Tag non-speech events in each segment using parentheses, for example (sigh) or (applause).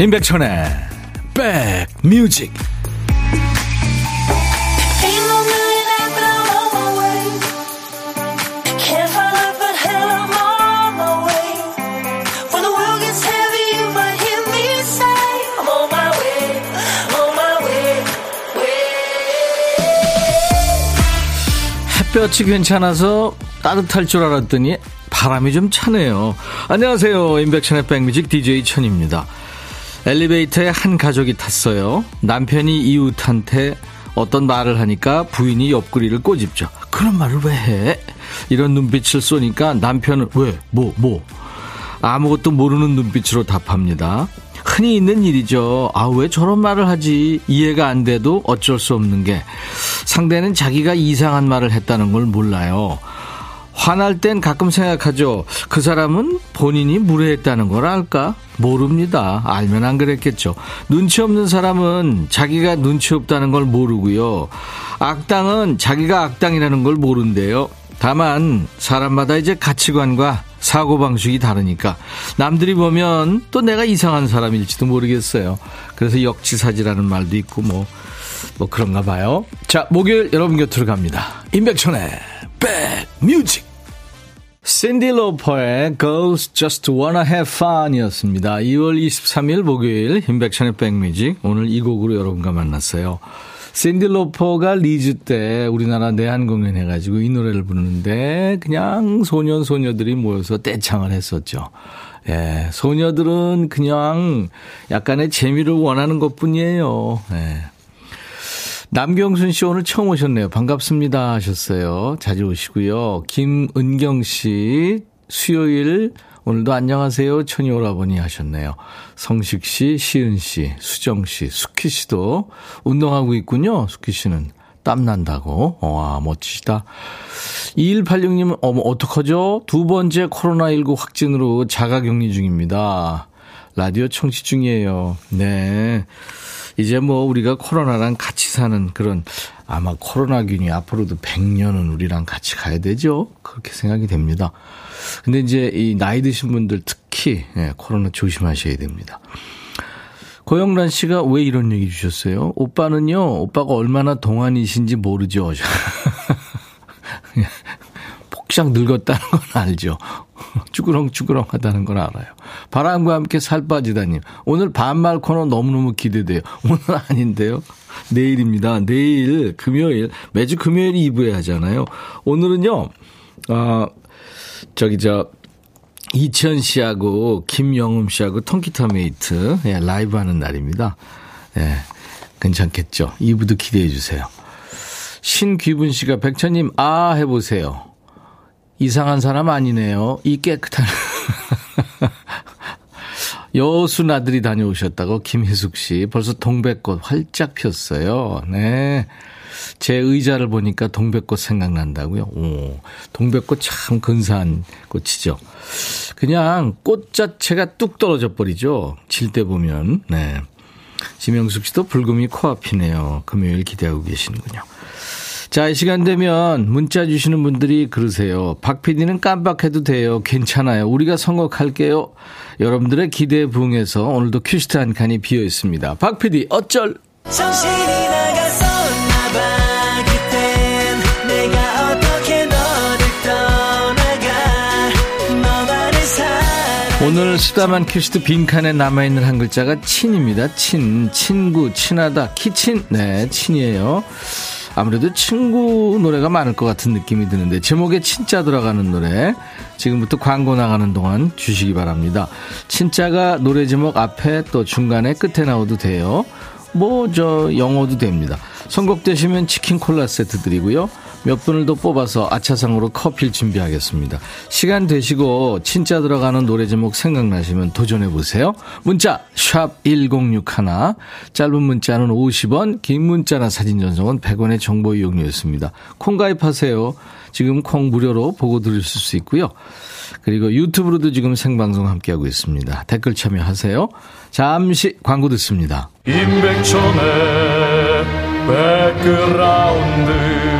임백천의 백뮤직 햇볕이 괜찮아서 따뜻할 줄 알았더니 바람이 좀 차네요. 안녕하세요. 임백천의 백뮤직 DJ 천입니다. 엘리베이터에 한 가족이 탔어요. 남편이 이웃한테 어떤 말을 하니까 부인이 옆구리를 꼬집죠. 그런 말을 왜 해? 이런 눈빛을 쏘니까 남편은 왜? 뭐? 뭐? 아무것도 모르는 눈빛으로 답합니다. 흔히 있는 일이죠. 아, 왜 저런 말을 하지? 이해가 안 돼도 어쩔 수 없는 게 상대는 자기가 이상한 말을 했다는 걸 몰라요. 화날 땐 가끔 생각하죠. 그 사람은 본인이 무례했다는 걸 알까? 모릅니다. 알면 안 그랬겠죠. 눈치 없는 사람은 자기가 눈치 없다는 걸 모르고요. 악당은 자기가 악당이라는 걸 모른대요. 다만 사람마다 이제 가치관과 사고방식이 다르니까 남들이 보면 또 내가 이상한 사람일지도 모르겠어요. 그래서 역지사지라는 말도 있고 뭐, 뭐 그런가 봐요. 자, 목요일 여러분 곁으로 갑니다. 임백천의 백뮤직 신디 로퍼의 Girls Just Wanna Have Fun 이었습니다. 2월 23일 목요일 임백천의 백뮤직 오늘 이 곡으로 여러분과 만났어요. 신디 로퍼가 리즈 때 우리나라 내한 공연 해가지고 이 노래를 부르는데 그냥 소년 소녀들이 모여서 떼창을 했었죠. 예, 소녀들은 그냥 약간의 재미를 원하는 것 뿐이에요. 예. 남경순 씨 오늘 처음 오셨네요. 반갑습니다 하셨어요. 자주 오시고요. 김은경 씨 수요일 오늘도 안녕하세요. 천이 오라버니 하셨네요. 성식 씨, 시은 씨, 수정 씨, 수키 씨도 운동하고 있군요. 수키 씨는 땀 난다고. 와, 멋지시다. 2186님은 어머 어떡하죠? 두 번째 코로나19 확진으로 자가 격리 중입니다. 라디오 청취 중이에요. 네. 이제 뭐 우리가 코로나랑 같이 사는 그런 아마 코로나균이 앞으로도 100년은 우리랑 같이 가야 되죠. 그렇게 생각이 됩니다. 근데 이제 이 나이 드신 분들 특히 예, 코로나 조심하셔야 됩니다. 고영란 씨가 왜 이런 얘기 주셨어요? 오빠는요, 오빠가 얼마나 동안이신지 모르죠. (laughs) 폭삭 늙었다는 건 알죠. (laughs) 쭈그렁쭈그렁 하다는 걸 알아요. 바람과 함께 살 빠지다님. 오늘 반말 코너 너무너무 기대돼요. 오늘 아닌데요. 내일입니다. 내일 금요일 매주 금요일 2부에 하잖아요. 오늘은요. 아 저기 저 이치현 씨하고 김영음 씨하고 통기타 메이트 예, 라이브 하는 날입니다. 예. 괜찮겠죠. 2부도 기대해 주세요. 신귀분 씨가 백천님 아 해보세요. 이상한 사람 아니네요. 이 깨끗한. (laughs) 여수 나들이 다녀오셨다고 김혜숙 씨. 벌써 동백꽃 활짝 폈어요. 네. 제 의자를 보니까 동백꽃 생각난다고요. 오, 동백꽃 참 근사한 꽃이죠. 그냥 꽃 자체가 뚝 떨어져 버리죠. 질 때 보면. 네. 지명숙 씨도 불금이 코앞이네요. 금요일 기대하고 계시는군요. 자, 이 시간 되면 문자 주시는 분들이 그러세요. 박 PD는 깜빡해도 돼요. 괜찮아요. 우리가 선곡할게요. 여러분들의 기대에 부응해서 오늘도 큐시트 한 칸이 비어 있습니다. 박 PD, 어쩔! 오늘 수다만 큐시트 빈칸에 남아있는 한 글자가 친입니다. 친, 친구, 친하다, 키친. 네, 친이에요. 아무래도 친구 노래가 많을 것 같은 느낌이 드는데 제목에 진짜 들어가는 노래 지금부터 광고 나가는 동안 주시기 바랍니다. 진짜가 노래 제목 앞에 또 중간에 끝에 나오도 돼요. 뭐 저 영어도 됩니다. 선곡되시면 치킨 콜라 세트 드리고요. 몇 분을 더 뽑아서 아차상으로 커피를 준비하겠습니다. 시간 되시고 진짜 들어가는 노래 제목 생각나시면 도전해 보세요. 문자 1061, 짧은 문자는 50원, 긴 문자나 사진 전송은 100원의 정보 이용료였습니다. 콩 가입하세요. 지금 콩 무료로 보고 들으실 수 있고요. 그리고 유튜브로도 지금 생방송 함께하고 있습니다. 댓글 참여하세요. 잠시 광고 듣습니다. 임백천의 백그라운드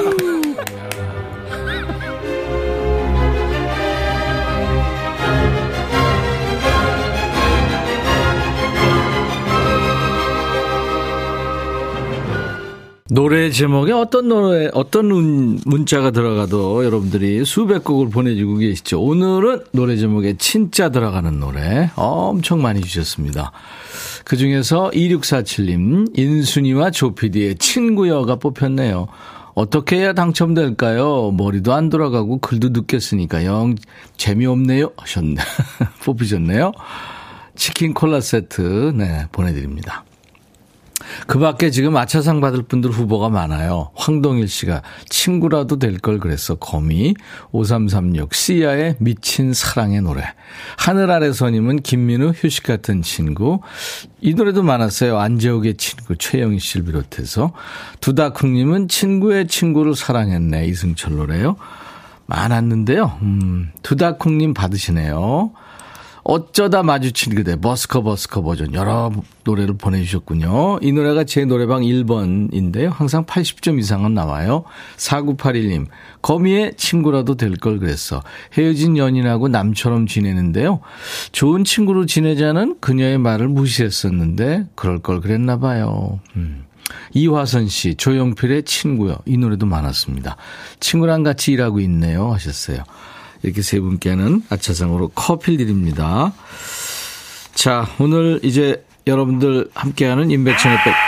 노래 제목에 어떤 노래, 어떤 문 자가 들어가도 여러분들이 수백 곡을 보내주고 계시죠. 오늘은 노래 제목에 진짜 들어가는 노래 엄청 많이 주셨습니다. 그 중에서 2647님, 인순이와 조피디의 친구여가 뽑혔네요. 어떻게 해야 당첨될까요? 머리도 안 돌아가고 글도 늦겠으니까 영 재미없네요. 하셨네. (laughs) 뽑히셨네요. 치킨 콜라 세트, 네, 보내드립니다. 그 밖에 지금 아차상 받을 분들 후보가 많아요. 황동일 씨가 친구라도 될 걸 그랬어. 거미. 5336. 씨야의 미친 사랑의 노래. 하늘 아래서님은 김민우 휴식 같은 친구. 이 노래도 많았어요. 안재욱의 친구. 최영희 씨를 비롯해서. 두다쿵님은 친구의 친구를 사랑했네. 이승철 노래요. 많았는데요. 음, 두다쿵님 받으시네요. 어쩌다 마주친 그대 버스커 버스커 버전 여러 노래를 보내주셨군요. 이 노래가 제 노래방 1번인데요. 항상 80점 이상은 나와요. 4981님 거미의 친구라도 될 걸 그랬어. 헤어진 연인하고 남처럼 지내는데요. 좋은 친구로 지내자는 그녀의 말을 무시했었는데 그럴 걸 그랬나 봐요. 음. 이화선 씨, 조용필의 친구요. 이 노래도 많았습니다. 친구랑 같이 일하고 있네요. 하셨어요. 이렇게 세 분께는 아차상으로 커피를 드립니다. 자, 오늘 이제 여러분들 함께하는 임백천의 백. (laughs)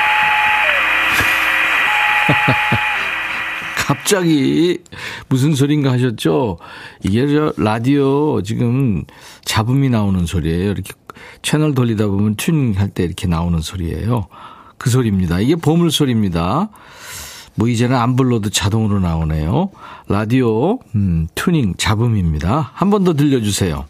갑자기 무슨 소린가 하셨죠? 이게 저 라디오 지금 잡음이 나오는 소리예요. 이렇게 채널 돌리다 보면 튜닝 할 때 이렇게 나오는 소리예요. 그 소리입니다. 이게 보물 소리입니다. 뭐 이제는 안 불러도 자동으로 나오네요. 라디오 음, 튜닝 잡음입니다. 한 번 더 들려주세요.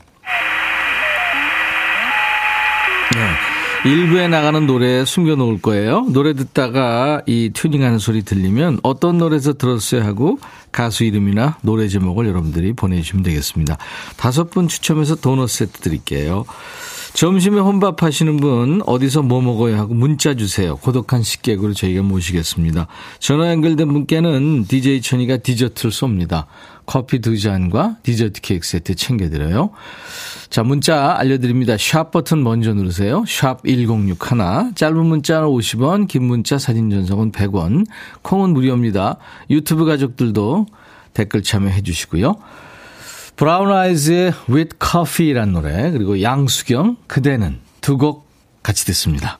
네. 일부에 나가는 노래 숨겨놓을 거예요. 노래 듣다가 이 튜닝하는 소리 들리면 어떤 노래에서 들었어요 하고 가수 이름이나 노래 제목을 여러분들이 보내주시면 되겠습니다. 다섯 분 추첨해서 도넛 세트 드릴게요. 점심에 혼밥 하시는 분 어디서 뭐 먹어야 하고 문자 주세요. 고독한 식객으로 저희가 모시겠습니다. 전화 연결된 분께는 DJ 천이가 디저트를 쏩니다. 커피 두 잔과 디저트 케이크 세트 챙겨드려요. 자, 문자 알려드립니다. 샵 버튼 먼저 누르세요. 샵 1061. 짧은 문자는 50원, 긴 문자 사진 전송은 100원. 콩은 무료입니다. 유튜브 가족들도 댓글 참여해 주시고요. 브라운 아이즈의 With Coffee란 노래 그리고 양수경 그대는 두 곡 같이 듣습니다.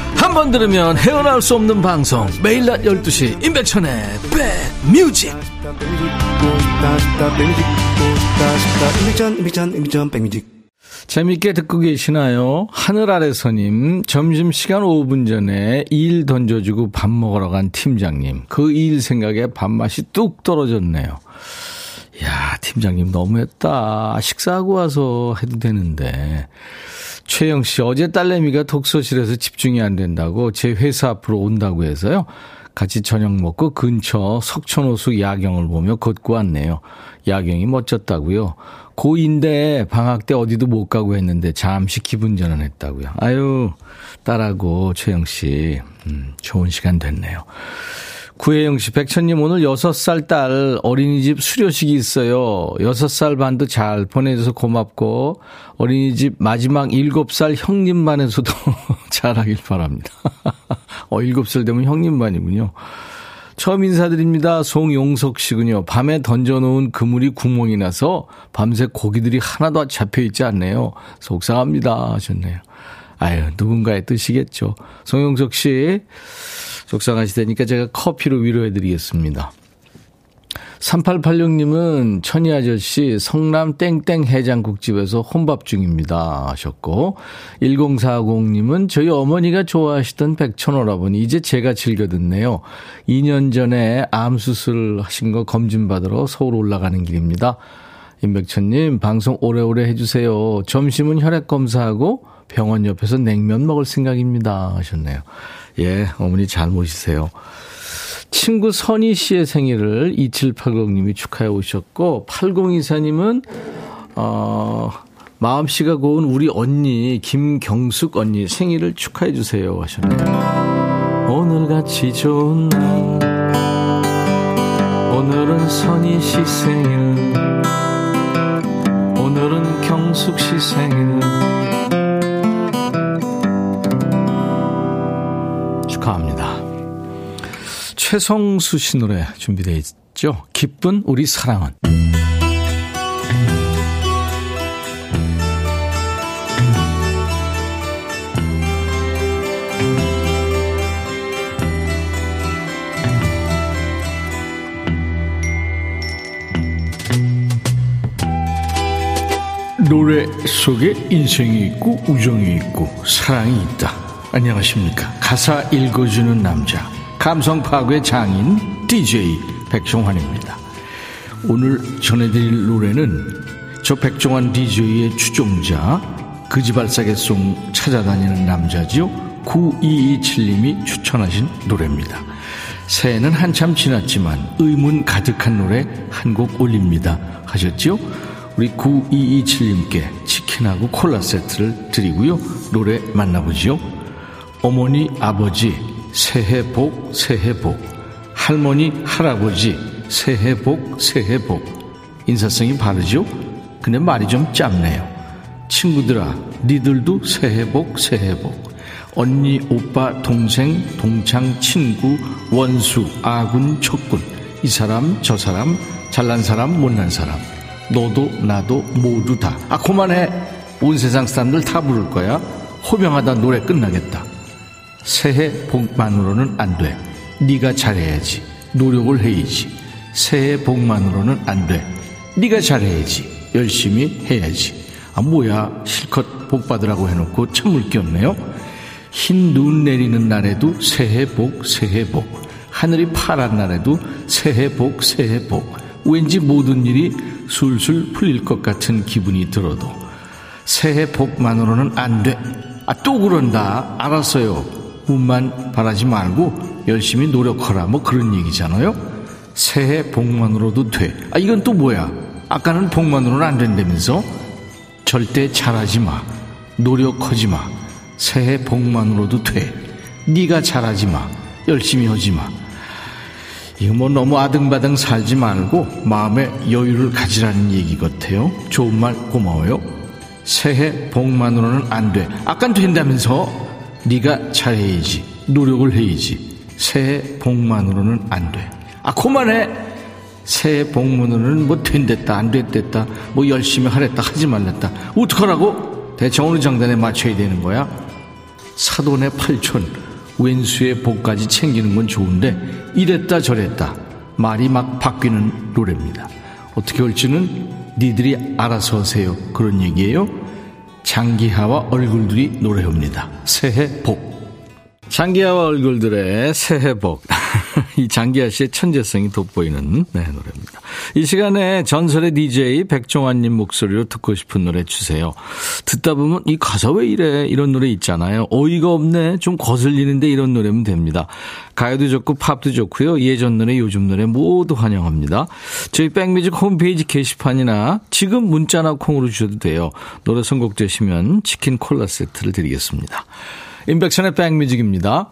한 번 들으면 헤어나올 수 없는 방송. 매일 낮 12시 임백천의 백뮤직. 재밌게 듣고 계시나요? 하늘 아래 서님 점심시간 5분 전에 일 던져주고 밥 먹으러 간 팀장님. 그 일 생각에 밥맛이 뚝 떨어졌네요. 야 팀장님 너무했다. 식사하고 와서 해도 되는데 최영 씨, 어제 딸내미가 독서실에서 집중이 안 된다고 제 회사 앞으로 온다고 해서요. 같이 저녁 먹고 근처 석촌호수 야경을 보며 걷고 왔네요. 야경이 멋졌다고요. 고2인데 방학 때 어디도 못 가고 했는데 잠시 기분 전환했다고요. 아유, 딸하고 최영 씨, 음, 좋은 시간 됐네요. 구혜영 씨, 백천님 오늘 6살 딸 어린이집 수료식이 있어요. 6살 반도 잘 보내줘서 고맙고 어린이집 마지막 7살 형님 반에서도 (laughs) 잘하길 바랍니다. (laughs) 어, 7살 되면 형님 반이군요. 처음 인사드립니다. 송용석 씨군요. 밤에 던져놓은 그물이 구멍이 나서 밤새 고기들이 하나도 잡혀 있지 않네요. 속상합니다. 하셨네요. 아유, 누군가의 뜻이겠죠. 송용석 씨. 속상하시다니까 제가 커피로 위로해 드리겠습니다. 3886님은 천희 아저씨 성남 땡땡 해장국집에서 혼밥 중입니다 하셨고 1040님은 저희 어머니가 좋아하시던 백천오라버니 이제 제가 즐겨 듣네요. 2년 전에 암 수술 하신 거 검진 받으러 서울 올라가는 길입니다. 임백천님 방송 오래오래 해주세요. 점심은 혈액 검사하고 병원 옆에서 냉면 먹을 생각입니다 하셨네요. 예 어머니 잘 모시세요. 친구 선희 씨의 생일을 2780님이 축하해 오셨고, 8024님은, 어, 마음씨가 고운 우리 언니, 김경숙 언니 생일을 축하해 주세요 하셨네요. 오늘같이 좋은 날, 오늘은 선희 씨 생일, 오늘은 경숙 씨 생일, 축하합니다. 최성수 씨 노래 준비되어 있죠. 기쁜 우리 사랑은. 노래 속에 인생이 있고 우정이 있고 사랑이 있다. 안녕하십니까. 가사 읽어주는 남자. 감성 파괴 장인 DJ 백종환입니다. 오늘 전해드릴 노래는 저 백종환 DJ의 추종자 그지발사계송 찾아다니는 남자지요 9227님이 추천하신 노래입니다. 새해는 한참 지났지만 의문 가득한 노래 한 곡 올립니다 하셨죠? 우리 9227님께 치킨하고 콜라 세트를 드리고요. 노래 만나보죠. 어머니 아버지 새해 복, 새해 복. 할머니, 할아버지, 새해 복, 새해 복. 인사성이 바르죠? 근데 말이 좀 짧네요. 친구들아, 니들도 새해 복, 새해 복. 언니, 오빠, 동생, 동창, 친구, 원수, 아군, 척군. 이 사람, 저 사람, 잘난 사람, 못난 사람. 너도, 나도, 모두 다. 아, 그만해. 온 세상 사람들 다 부를 거야. 호명하다 노래 끝나겠다. 새해 복만으로는 안 돼. 네가 잘해야지. 노력을 해야지. 새해 복만으로는 안 돼. 네가 잘해야지. 열심히 해야지. 아 뭐야 실컷 복 받으라고 해놓고 참물 게 없네요. 흰 눈 내리는 날에도 새해 복 새해 복. 하늘이 파란 날에도 새해 복 새해 복. 왠지 모든 일이 술술 풀릴 것 같은 기분이 들어도 새해 복만으로는 안 돼. 아 또 그런다. 알았어요. 운만 바라지 말고 열심히 노력하라 뭐 그런 얘기잖아요. 새해 복만으로도 돼. 아 이건 또 뭐야? 아까는 복만으로는 안 된다면서? 절대 잘하지 마. 노력하지 마. 새해 복만으로도 돼. 네가 잘하지 마. 열심히 하지 마. 이거 뭐 너무 아등바등 살지 말고 마음의 여유를 가지라는 얘기 같아요. 좋은 말 고마워요. 새해 복만으로는 안 돼. 아깐 된다면서? 네가 잘해야지. 노력을 해야지. 새해 복만으로는 안 돼. 아, 그만해. 새해 복만으로는 뭐 된댔다, 안 됐댔다, 뭐 열심히 하랬다, 하지 말랬다. 어떡하라고? 대체 어느 장단에 맞춰야 되는 거야? 사돈의 팔촌, 왼수의 복까지 챙기는 건 좋은데, 이랬다 저랬다. 말이 막 바뀌는 노래입니다. 어떻게 올지는 니들이 알아서 하세요. 그런 얘기예요. 장기하와 얼굴들이 노래합니다. 새해 복. 장기하와 얼굴들의 새해 복. (laughs) 이 장기하 씨의 천재성이 돋보이는 네, 노래입니다. 이 시간에 전설의 DJ 백종환님 목소리로 듣고 싶은 노래 주세요. 듣다 보면 이 가사 왜 이래? 이런 노래 있잖아요. 어이가 없네. 좀 거슬리는데 이런 노래면 됩니다. 가요도 좋고 팝도 좋고요. 예전 노래, 요즘 노래 모두 환영합니다. 저희 백뮤직 홈페이지 게시판이나 지금 문자나 콩으로 주셔도 돼요. 노래 선곡 되시면 치킨 콜라 세트를 드리겠습니다. 인백션의 백뮤직입니다.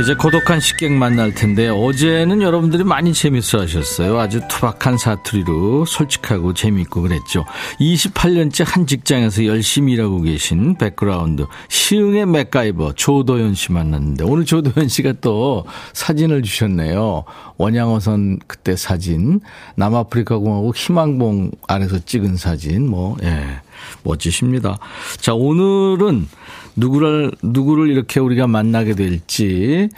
이제 고독한 식객 만날 텐데 어제는 여러분들이 많이 재밌어 하셨어요. 아주 투박한 사투리로 솔직하고 재밌고 그랬죠. 28년째 한 직장에서 열심히 일하고 계신 백그라운드 시흥의 맥가이버 조도현 씨 만났는데 오늘 조도현 씨가 또 사진을 주셨네요. 원양어선 그때 사진 남아프리카 공화국 희망봉 안에서 찍은 사진 뭐 예. 멋지십니다. 자, 오늘은 누구를, 누구를 이렇게 우리가 만나게 될지,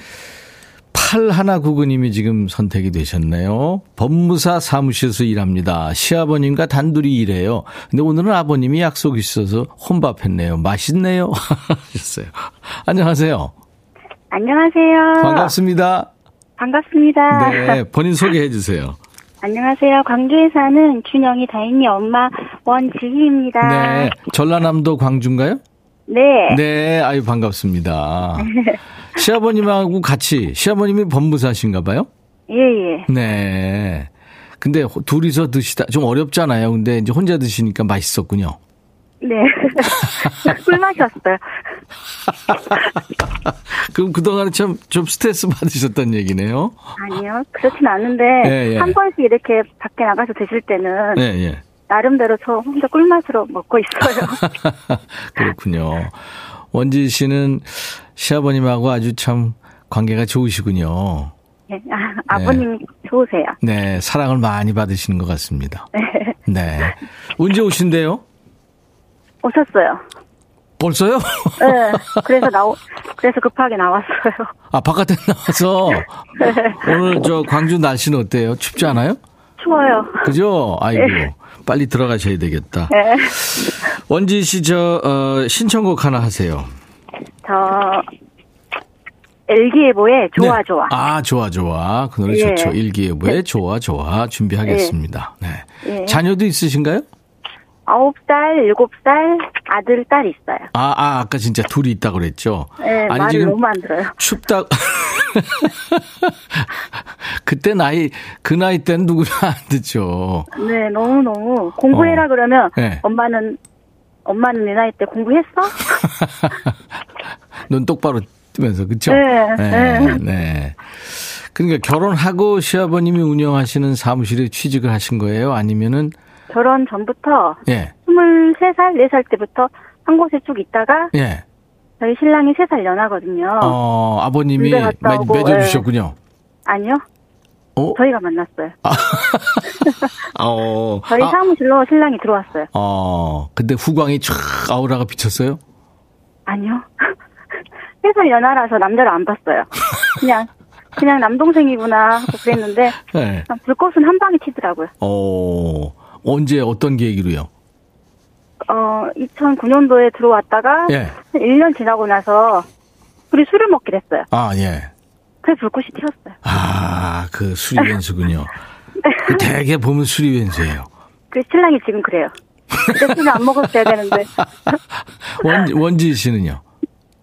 8199님이 지금 선택이 되셨네요. 법무사 사무실에서 일합니다. 시아버님과 단둘이 일해요. 근데 오늘은 아버님이 약속이 있어서 혼밥했네요. 맛있네요. (laughs) 하셨어요. 안녕하세요. 안녕하세요. 반갑습니다. 반갑습니다. 네, 본인 소개해 주세요. 안녕하세요. 광주에 사는 준영이 다인이 엄마 원지희입니다. 네, 전라남도 광주인가요? 네. 네, 아유 반갑습니다. (laughs) 시아버님하고 같이 시아버님이 법무사신가 봐요? 예, 예. 네. 근데 호- 둘이서 드시다 좀 어렵잖아요. 근데 이제 혼자 드시니까 맛있었군요. 네. (laughs) 꿀맛이었어요. (laughs) 그럼 그동안에 참 좀 스트레스 받으셨다는 얘기네요. 아니요. 그렇진 않은데 예, 예. 한 번씩 이렇게 밖에 나가서 드실 때는 예, 예. 나름대로 저 혼자 꿀맛으로 먹고 있어요. (laughs) 그렇군요. 원지 씨는 시아버님하고 아주 참 관계가 좋으시군요. 네. 아, 아버님이 좋으세요. 네, 사랑을 많이 받으시는 것 같습니다. 네. 언제 오신대요? 오셨어요. 벌써요? 네. (laughs) 그래서 나오, 그래서 급하게 나왔어요. 아, 바깥에 나와서 (laughs) 오늘 저 광주 날씨는 어때요? 춥지 않아요? 추워요. 그죠? 아이고. 빨리 들어가셔야 되겠다. 네. 원지 씨, 저, 어, 신청곡 하나 하세요. 저 일기예보의 좋아 네. 좋아. 아, 좋아, 좋아. 그 노래 예. 좋죠. 일기예보의 좋아, 좋아. 준비하겠습니다. 네. 예. 자녀도 있으신가요? 아홉 살, 일곱 살 아들, 딸 있어요. 아, 아, 아까 진짜 둘이 있다고 그랬죠? 네, 아니, 말을 지금 너무 안 들어요. 춥다. (laughs) 그때 나이, 그 나이 때는 누구나 안 듣죠. 네, 너무 너무 공부해라 어. 그러면 네. 엄마는 엄마는 내 나이 때 공부했어? (laughs) 눈 똑바로 뜨면서, 그쵸? 네, 네. 네. 네. 그러니까 결혼하고 시아버님이 운영하시는 사무실에 취직을 하신 거예요? 아니면은, 결혼 전부터 예, 23살, 4살 때부터 한 곳에 쭉 있다가 예. 저희 신랑이 3살 연하거든요. 어, 아버님이 매- 오고, 맺어주셨군요. 아니요. 어? 저희가 만났어요. (laughs) 어, 저희 아, 사무실로 신랑이 들어왔어요. 어, 근데 후광이 쫙 아우라가 비쳤어요? 아니요. (laughs) 3살 연하라서 남자를 안 봤어요. 그냥 그냥 남동생이구나 하고 그랬는데 (laughs) 네. 불꽃은 한 방에 튀더라고요. 어, 언제 어떤 계기로요? 어, 2009년도에 들어왔다가 예. 한 1년 지나고 나서 우리 술을 먹게 됐어요. 아, 예. 그래서 불꽃이 튀었어요. 아, 그 수리웬수군요. (laughs) 그 대개 보면 수리웬수예요. 그 신랑이 지금 그래요. 술을 안 먹었어야 되는데 (laughs) 원, 원지 씨는요?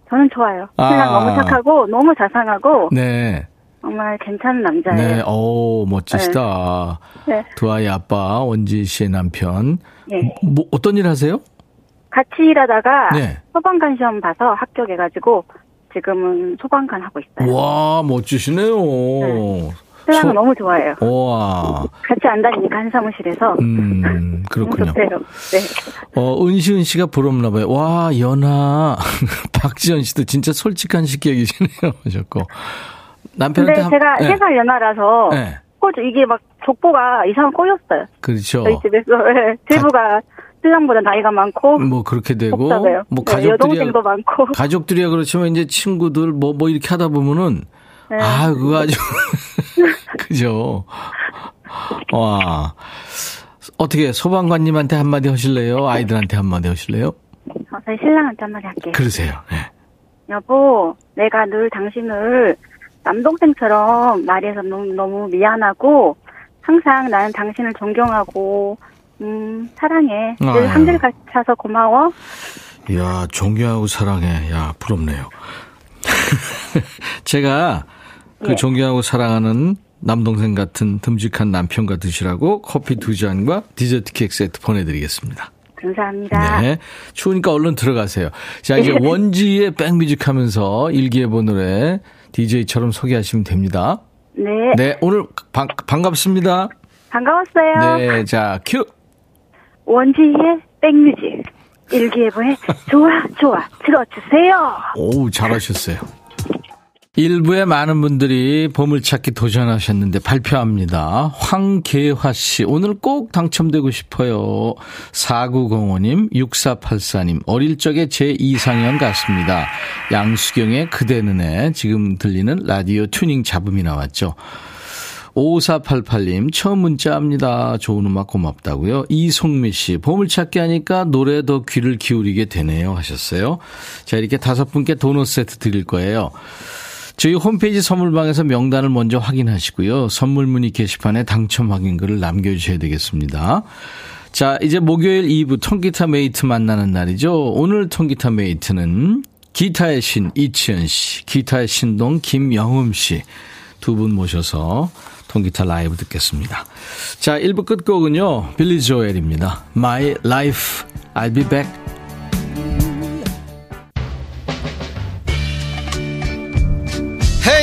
저는 좋아요. 신랑 아. 너무 착하고 너무 자상하고 네. 정말 괜찮은 남자예요. 네, 오, 멋지시다. 네. 두 아이 아빠, 원지 씨의 남편. 예. 뭐, 어떤 일 하세요? 같이 일하다가 네. 소방관 시험 봐서 합격해가지고 지금은 소방관 하고 있어요. 와, 멋지시네요. 신랑은 소- 너무 좋아해요. 와, 같이 안 다니니까 한 사무실에서 음, (laughs) 그렇군요. 네. 어, 은시은 씨가 부럽나 봐요. 와, 연하. (laughs) 박지현 씨도 진짜 솔직한 식객이시네요. (laughs) 하셨고. 남편한테 근데 한- 제가 네. 세살 연하라서 네. 꼬- 이게 막 족보가 이상한 꼬였어요. 그렇죠. 저희 집에서 네. 제부가 신랑보다 나이가 많고 뭐 그렇게 되고 복잡해요. 뭐 네, 가족들이 여동생도 많고 (laughs) 가족들이야 그렇지만 이제 친구들 뭐뭐 이렇게 하다 보면은 네. 아 그거 아주 (laughs) 그죠. 와 어떻게 소방관님한테 한마디 하실래요? 아이들한테 한마디 하실래요? 어, 저희 신랑한테 한마디 할게요. 그러세요. 네. 여보, 내가 늘 당신을 남동생처럼 말해서 너무, 너무 미안하고 항상 나는 당신을 존경하고 음 사랑해. 늘 아유. 한결 같아서 고마워. 이야 존경하고 사랑해. 야 부럽네요. (laughs) 제가 그 예. 존경하고 사랑하는 남동생 같은 듬직한 남편과 드시라고 커피 두 잔과 디저트 케이크 세트 보내드리겠습니다. 감사합니다. 네. 추우니까 얼른 들어가세요. 자, 이제 (laughs) 원지의 백뮤직 하면서 일기예보 노래 DJ처럼 소개하시면 됩니다. 네. 네, 오늘 반, 반갑습니다. 반가웠어요. 네, 자, 큐. 원지희의 백뮤직. 일기예보에 좋아, 좋아, 들어주세요. 오, 잘하셨어요. 일부에 많은 분들이 보물찾기 도전하셨는데 발표합니다. 황계화 씨, 오늘 꼭 당첨되고 싶어요. 4905님, 6484님, 어릴 적에 제 이상형 같습니다. 양수경의 그대는 애, 지금 들리는 라디오 튜닝 잡음이 나왔죠. 5488님, 처음 문자합니다. 좋은 음악 고맙다고요. 이송미 씨, 보물찾기 하니까 노래 더 귀를 기울이게 되네요. 하셨어요. 자, 이렇게 다섯 분께 도넛 세트 드릴 거예요. 저희 홈페이지 선물방에서 명단을 먼저 확인하시고요. 선물 문의 게시판에 당첨 확인글을 남겨주셔야 되겠습니다. 자, 이제 목요일 2부 통기타 메이트 만나는 날이죠. 오늘 통기타 메이트는 기타의 신 이치현 씨, 기타의 신동 김영음 씨 두 분 모셔서 통기타 라이브 듣겠습니다. 자, 1부 끝곡은요. 빌리 조엘입니다. My Life, I'll be back.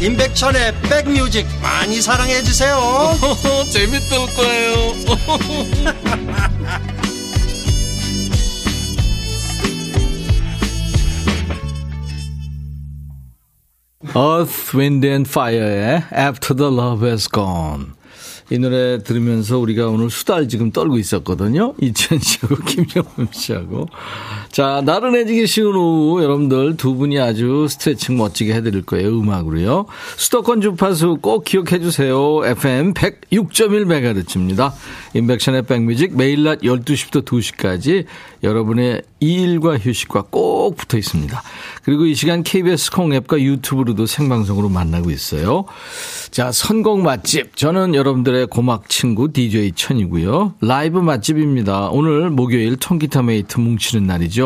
임백천의 백뮤직 많이 사랑해 주세요 (laughs) 재밌을 거예요 (laughs) Earth, Wind and Fire의 After the Love Has Gone. 이 노래 들으면서 우리가 오늘 수달 지금 떨고 있었거든요. 이천 씨하고 (laughs) 김영훈 씨하고. 자, 나른해지기 쉬운 오후 여러분들 두 분이 아주 스트레칭 멋지게 해드릴 거예요. 음악으로요. 수도권 주파수 꼭 기억해 주세요. FM 106.1MHz입니다. 임백천의 백뮤직 매일 낮 12시부터 2시까지 여러분의 일과 휴식과 꼭 붙어 있습니다. 그리고 이 시간 KBS 콩 앱과 유튜브로도 생방송으로 만나고 있어요. 자, 선곡 맛집. 저는 여러분들의 고막 친구 DJ 천이고요. 라이브 맛집입니다. 오늘 목요일 통기타 메이트 뭉치는 날이죠.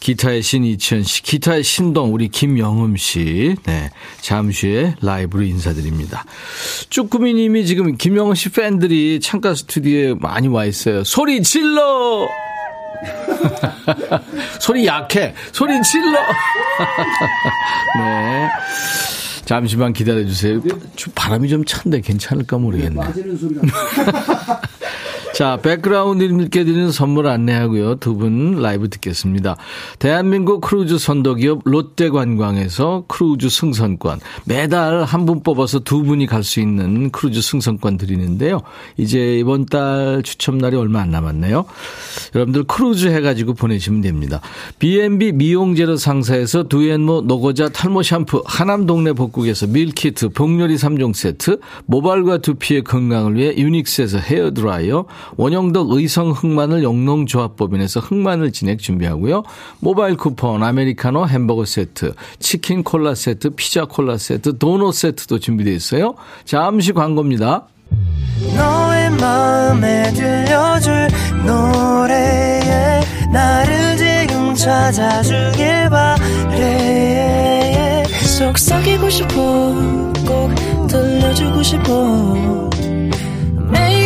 기타의 신 이치현 씨, 기타의 신동 우리 김영음 씨. 네. 잠시 후에 라이브로 인사드립니다. 쭈꾸미 님이 지금 김영음 씨 팬들이 창가 스튜디오에 많이 와 있어요. 소리 질러! (laughs) 소리 약해. 소리 질러! (laughs) 네. 잠시만 기다려주세요. 바람이 좀 찬데 괜찮을까 모르겠네. (laughs) 자, 백그라운드님께 드리는 선물 안내하고요. 두 분 라이브 듣겠습니다. 대한민국 크루즈 선도기업 롯데관광에서 크루즈 승선권. 매달 한 분 뽑아서 두 분이 갈 수 있는 크루즈 승선권 드리는데요. 이제 이번 달 추첨날이 얼마 안 남았네요. 여러분들 크루즈 해가지고 보내시면 됩니다. B&B 미용재료 상사에서 두앤모 노고자 탈모 샴푸, 하남 동네 복국에서 밀키트, 복요리 3종 세트, 모발과 두피의 건강을 위해 유닉스에서 헤어드라이어, 원형덕 의성 흑마늘 영농조합법인에서 흑마늘 진액 준비하고요. 모바일 쿠폰, 아메리카노 햄버거 세트, 치킨 콜라 세트, 피자 콜라 세트, 도넛 세트도 준비되어 있어요. 잠시 광고입니다. 너의 마음에 들려줄 노래에 나를 지금 찾아주길 바래 속삭이고 싶어 꼭 들려주고 싶어 매우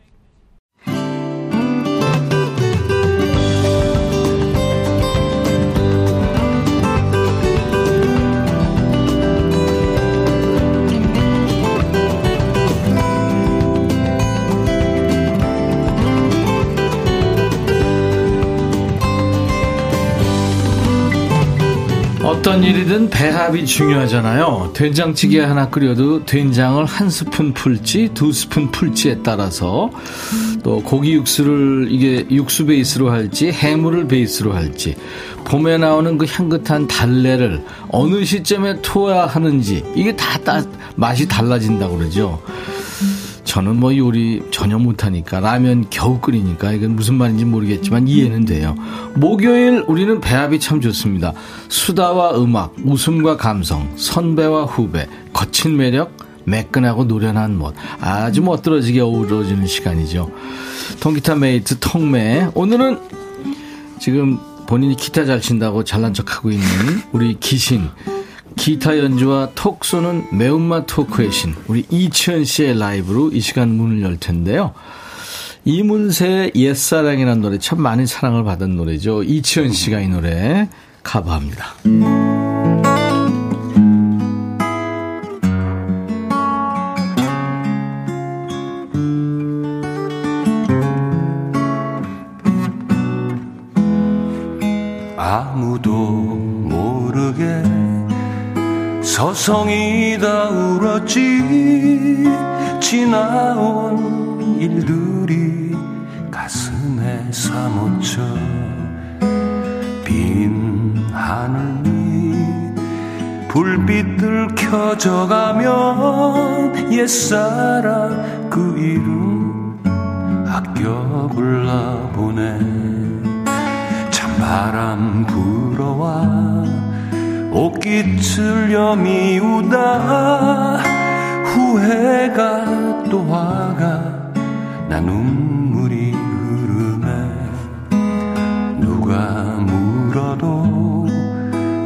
어떤 일이든 배합이 중요하잖아요. 된장찌개 하나 끓여도 된장을 한 스푼 풀지 두 스푼 풀지에 따라서 또 고기 육수를 이게 육수 베이스로 할지 해물을 베이스로 할지 봄에 나오는 그 향긋한 달래를 어느 시점에 투어야 하는지 이게 다, 다 맛이 달라진다고 그러죠. 저는 뭐 요리 전혀 못하니까 라면 겨우 끓이니까 이건 무슨 말인지 모르겠지만 이해는 돼요. 목요일 우리는 배합이 참 좋습니다. 수다와 음악, 웃음과 감성, 선배와 후배, 거친 매력, 매끈하고 노련한 멋 아주 멋들어지게 어우러지는 시간이죠. 통기타 메이트 통매 오늘은 지금 본인이 기타 잘 친다고 잘난 척하고 있는 우리 기신 기타 연주와 톡 쏘는 매운맛 토크의 신 우리 이치현 씨의 라이브로 이 시간 문을 열 텐데요. 이문세의 옛사랑이라는 노래 참 많은 사랑을 받은 노래죠. 이치현 씨가 이 노래 커버합니다. 서성이 다 울었지. 지나온 일들이 가슴에 사무쳐 빈 하늘 위 불빛들 켜져가면 옛사랑 그 이름 아껴 불러보내. 찬바람 불어와 옷깃을 여미우다. 후회가 또 화가 나 눈물이 흐르네. 누가 물어도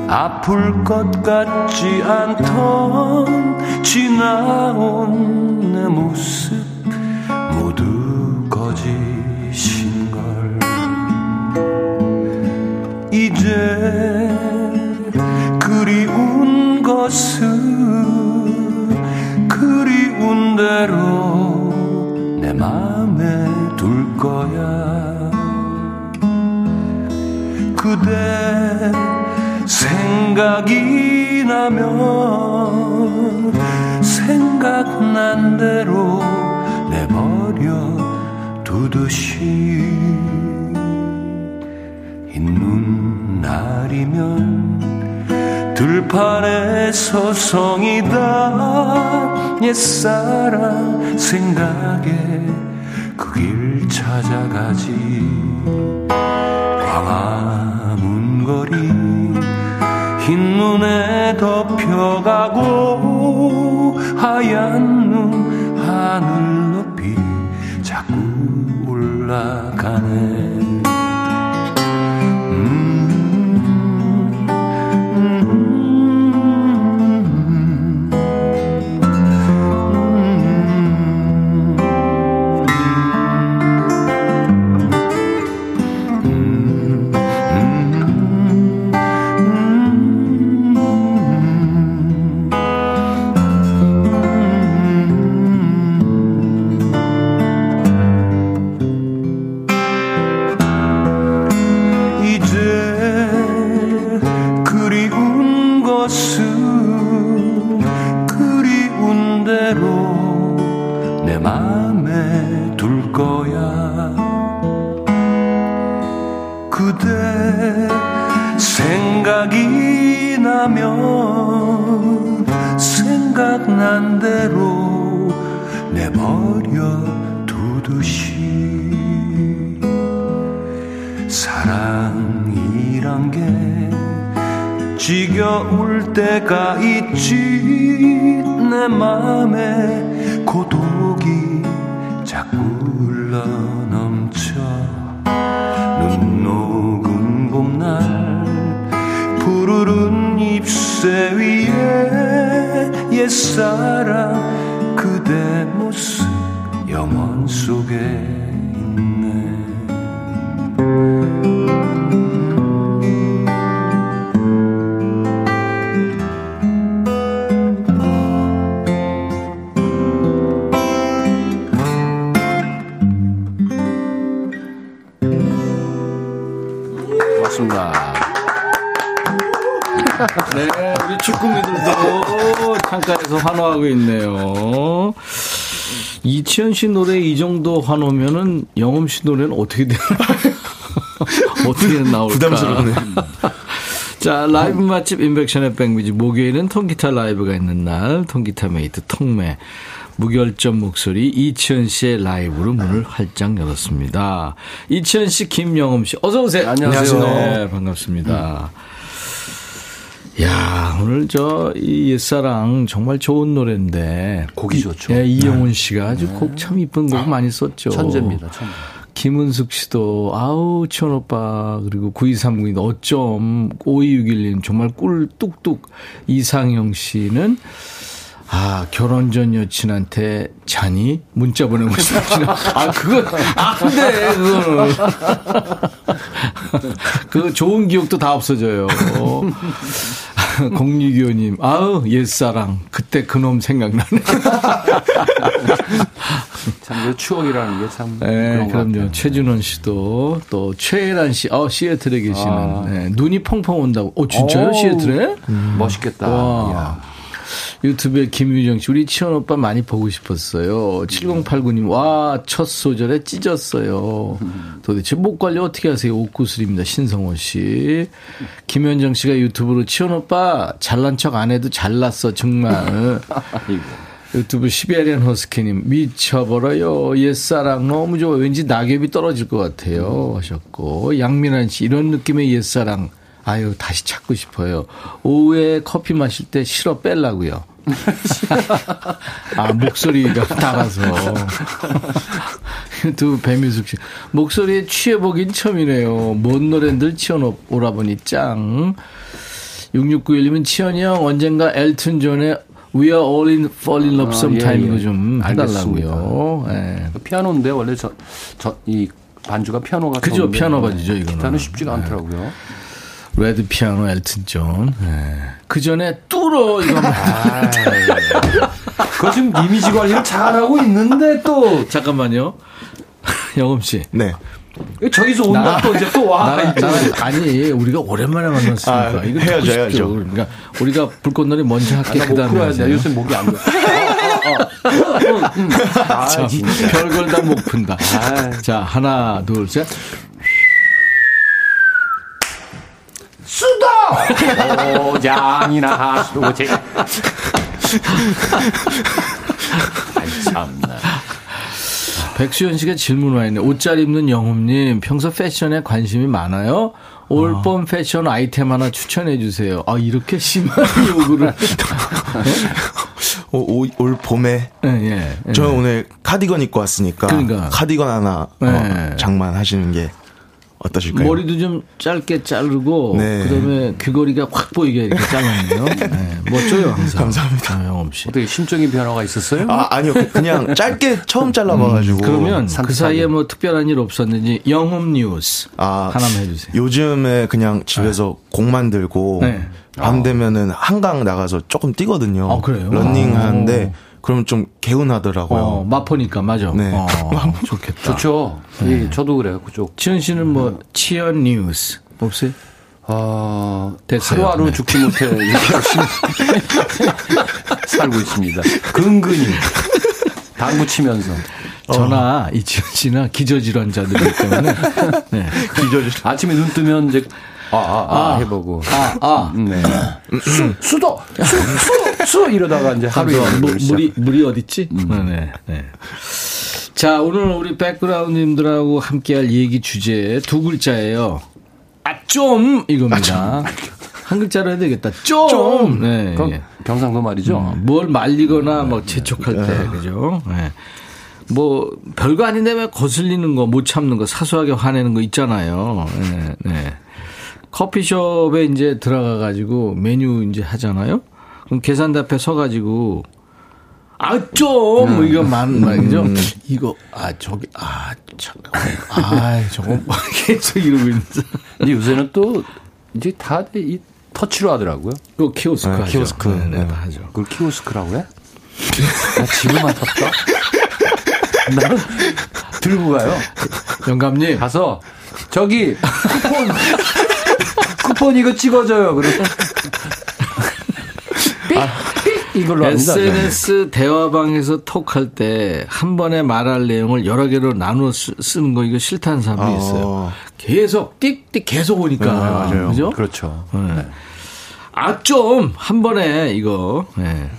아플 것 같지 않던 지나온 내 모습 모두 거짓인 걸. 이제 그리운 대로 내 맘에 둘 거야. 그대 생각이 나면 생각난 대로 내버려 두듯이 있는 날이면 들판에 서성이다. 옛사랑 생각에 그 길 찾아가지. 광화문 거리 흰 눈에 덮여가고 하얀 눈 하늘 높이 자꾸 올라가네 울 때가 있지. 내 맘에 고독이 자꾸 흘러 넘쳐. 눈 녹은 봄날 푸르른 잎새 위에 옛사랑 그대 모습 영원 속에 네, 우리 축구미들도 창가에서 환호하고 있네요. 이치현 씨 노래 이 정도 환호면은 영음 씨 노래는 어떻게 되나? (laughs) 어떻게 나올까? 부담스럽네. 자, 라이브 맛집 임백천의 백뮤직 목요일은 통기타 라이브가 있는 날 통기타 메이트 통매 무결점 목소리 이치현 씨의 라이브로 문을 활짝 열었습니다. 이치현 씨, 김영음 씨, 어서 오세요. 안녕하세요. 네, 반갑습니다. 야, 오늘 저, 이 옛사랑 정말 좋은 노래인데. 곡이 좋죠. 예, 이영훈 씨가 아주 곡 참 이쁜 곡 많이 썼죠. 천재입니다, 천재. 김은숙 씨도 아우 치원 오빠 그리고 9239님 어쩜 5261님 정말 꿀 뚝뚝 이상형 씨는 아 결혼 전 여친한테 자니 문자 보내고 싶으시나 (laughs) 아 그건 안돼 그거는 (laughs) 그 좋은 기억도 다 없어져요. 공유기호님, 아우, 옛사랑. 그때 그놈 생각나네. (laughs) 참, 그 추억이라는 게 참. 네, 그럼요. 최준원 씨도 또 최혜란 씨, 어 시애틀에 계시는 아. 네, 눈이 펑펑 온다고. 어 진짜요, 오. 시애틀에? 멋있겠다. 유튜브에 김유정 씨, 우리 치원 오빠 많이 보고 싶었어요. 7089님, 와, 첫 소절에 찢었어요. 도대체 목 관리 어떻게 하세요? 옷구슬입니다. 신성호 씨. 김현정 씨가 유튜브로 치원 오빠, 잘난 척 안 해도 잘났어, 정말. 유튜브 시베리안 허스키님, 미쳐버려요. 옛사랑 너무 좋아. 왠지 낙엽이 떨어질 것 같아요. 하셨고. 양민환 씨, 이런 느낌의 옛사랑. 아유, 다시 찾고 싶어요. 오후에 커피 마실 때 싫어 뺄라고요. (laughs) 아, 목소리가 달아서. (laughs) 두 배미숙 씨. 목소리에 취해보긴 처음이네요. 뭔 노래들 치어오라보니 짱. 6691님은 치현이 형 언젠가 엘튼 존의 We are all in fall in love 아, sometime 예, 예. 이거 좀 알겠습니다. 해달라고요. 예. 그 피아노인데 원래 저, 저, 이 반주가 피아노가 그죠, 피아노 반주죠, 이거는. 기타는 쉽지가 않더라고요. 레드 피아노 엘튼 존. 예. 그 전에 뚫어 이거 한번 그거 지금 이미지 관리를 잘하고 있는데 또 잠깐만요. 영음 씨. 네. 저기서 온다 또 이제 또 와. 아니, 우리가 오랜만에 만났으니까. 아, 이거 싶죠. 해야죠. 그러니까 우리가 불꽃놀이 먼저 할게. 나그못 다음에. 풀어야 돼. 요새 목이 안 돼. 아, 참, 진짜. 별걸 다 못 푼다. 아. 자, 하나, 둘, 셋. 오장이나 하수제. 아이, 참나. 백수연 씨가 질문 와 있네. 옷잘 입는 영웅님, 평소 패션에 관심이 많아요? 올봄 패션 아이템 하나 추천해 주세요. 아, 이렇게 심한 (laughs) 요구를. 어, 올, 올 봄에 예, 예. 예. 저는 오늘 카디건 입고 왔으니까 그러니까. 카디건 하나 어, 네. 장만하시는 게 어떠실까요? 머리도 좀 짧게 자르고 네. 그다음에 귀걸이가 확 보이게 이렇게 (laughs) 잘랐네요. 네, 멋져요 항상. 감사합니다. 아, 영업 씨. 어떻게 심적인 변화가 있었어요? 아 아니요 그냥 짧게 처음 잘라봐가지고 음, 그러면 그 산뜻하게. 사이에 뭐 특별한 일 없었는지 영업 뉴스 아, 하나만 해주세요. 요즘에 그냥 집에서 곡 만들고 네. 밤 되면은 한강 나가서 조금 뛰거든요. 아, 그래요? 런닝 아. 하는데 그러면 좀 개운하더라고요. 어, 마포니까 맞아. 네. 어, (laughs) 좋겠다. 좋죠. 예, 저도 그래요. 그쪽. 치현 씨는 뭐 치현 뉴스 없어요? 어, 됐어요. 하루하루 네. 죽지 못해 (laughs) 열심히 살고 있습니다. 근근히 당구 치면서 저나 이치현 씨나 기저질환자들이기 때문에 (laughs) 네. 아침에 눈 뜨면 이제 아, 아, 아, 해보고 아, 아. 네. 수, 수도 수, 수, 수 이러다가 이제 하루에 물. 물이 물이 어딨지? 네, 네. 자, 오늘 우리 백그라운드님들하고 함께할 얘기 주제 두 글자예요. 아, 좀 이겁니다. 한 글자로 해야 되겠다. 좀. 좀. 네. 그럼 예. 경상도 말이죠. 어, 뭘 말리거나 막 재촉할 때, 그죠? 네. 뭐, 별거 아닌데 왜 거슬리는 거, 못 참는 거, 사소하게 화내는 거 있잖아요. 네, 네. 커피숍에 이제 들어가 가지고 메뉴 이제 하잖아요? 그럼 계산대 앞에 서 가지고, 아, 좀! 뭐 이거 만, 말이죠? (laughs) 이거, 아, 저기, 아, 잠깐, 아, 저거, 뭐 계속 이러고 있는. 근데 요새는 또 이제 다 이 터치로 하더라고요. 그거 키오스크 네, 하죠. 키오스크. 네, 네, 네. 다 하죠. 그걸 키오스크라고 해? 나 지금만 탔다? 나는 들고 가요. 영감님. 가서 저기 쿠폰 쿠폰 이거 찍어줘요. 그러면 (laughs) 이걸로 합니다. SNS 대화방에서 톡할 때 한 번에 말할 내용을 여러 개로 쓰, 쓰는 거 이거 싫다는 사람도 어. 있어요. 계속 띡띡 계속 오니까 네, 맞아요. 그죠? 그렇죠. 네. 아 좀 한 번에 이거 네.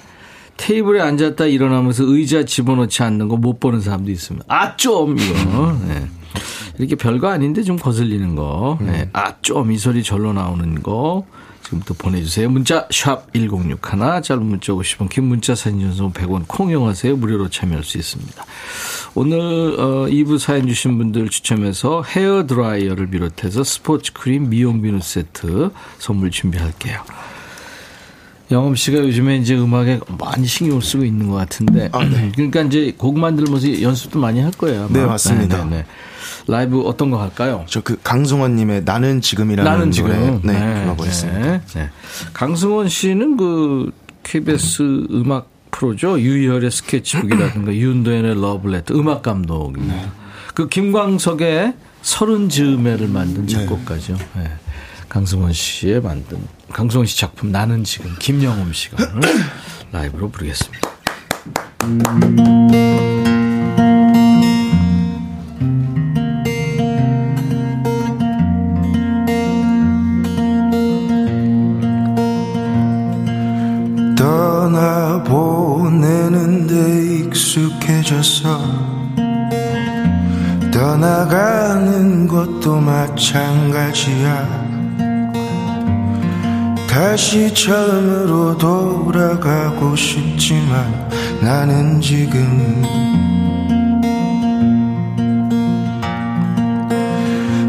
테이블에 앉았다 일어나면서 의자 집어넣지 않는 거 못 보는 사람도 있습니다. 아 좀 이거 네. 이렇게 별거 아닌데 좀 거슬리는 거. 네. 아 좀 이 소리 절로 나오는 거. 지금부터 보내주세요. 문자 샵 1061, 짧은 문자 50원, 긴 문자 사진 전송 100원, 콩 이용하세요. 무료로 참여할 수 있습니다. 오늘 어, 2부 사연 주신 분들 추첨해서 헤어 드라이어를 비롯해서 스포츠 크림 미용 비누 세트 선물 준비할게요. 영엄 씨가 요즘에 이제 음악에 많이 신경을 쓰고 있는 것 같은데, 그러니까 이제 곡 만들면서 연습도 많이 할 거예요. 네, 맞습니다. 네, 네, 네. 라이브 어떤 거 할까요? 저 그 강승원 님의 나는 지금이라는 나는 노래 지금 네, 불러보겠습니다. 네, 네. 강승원 씨는 그 KBS 음악 프로죠. 유희열의 스케치북이라든가 (clears throat) 윤도현의 러블레터 음악 감독입니다. 네. 그 김광석의 서른 즈음에를 만든 작곡가죠. 네. 강승원 씨의 만든 강승원 씨 작품 나는 지금 김영음 씨가 (clears throat) 라이브로 부르겠습니다. 떠나보내는데 익숙해졌어 떠나가는 것도 마찬가지야 다시 처음으로 돌아가고 싶지만 나는 지금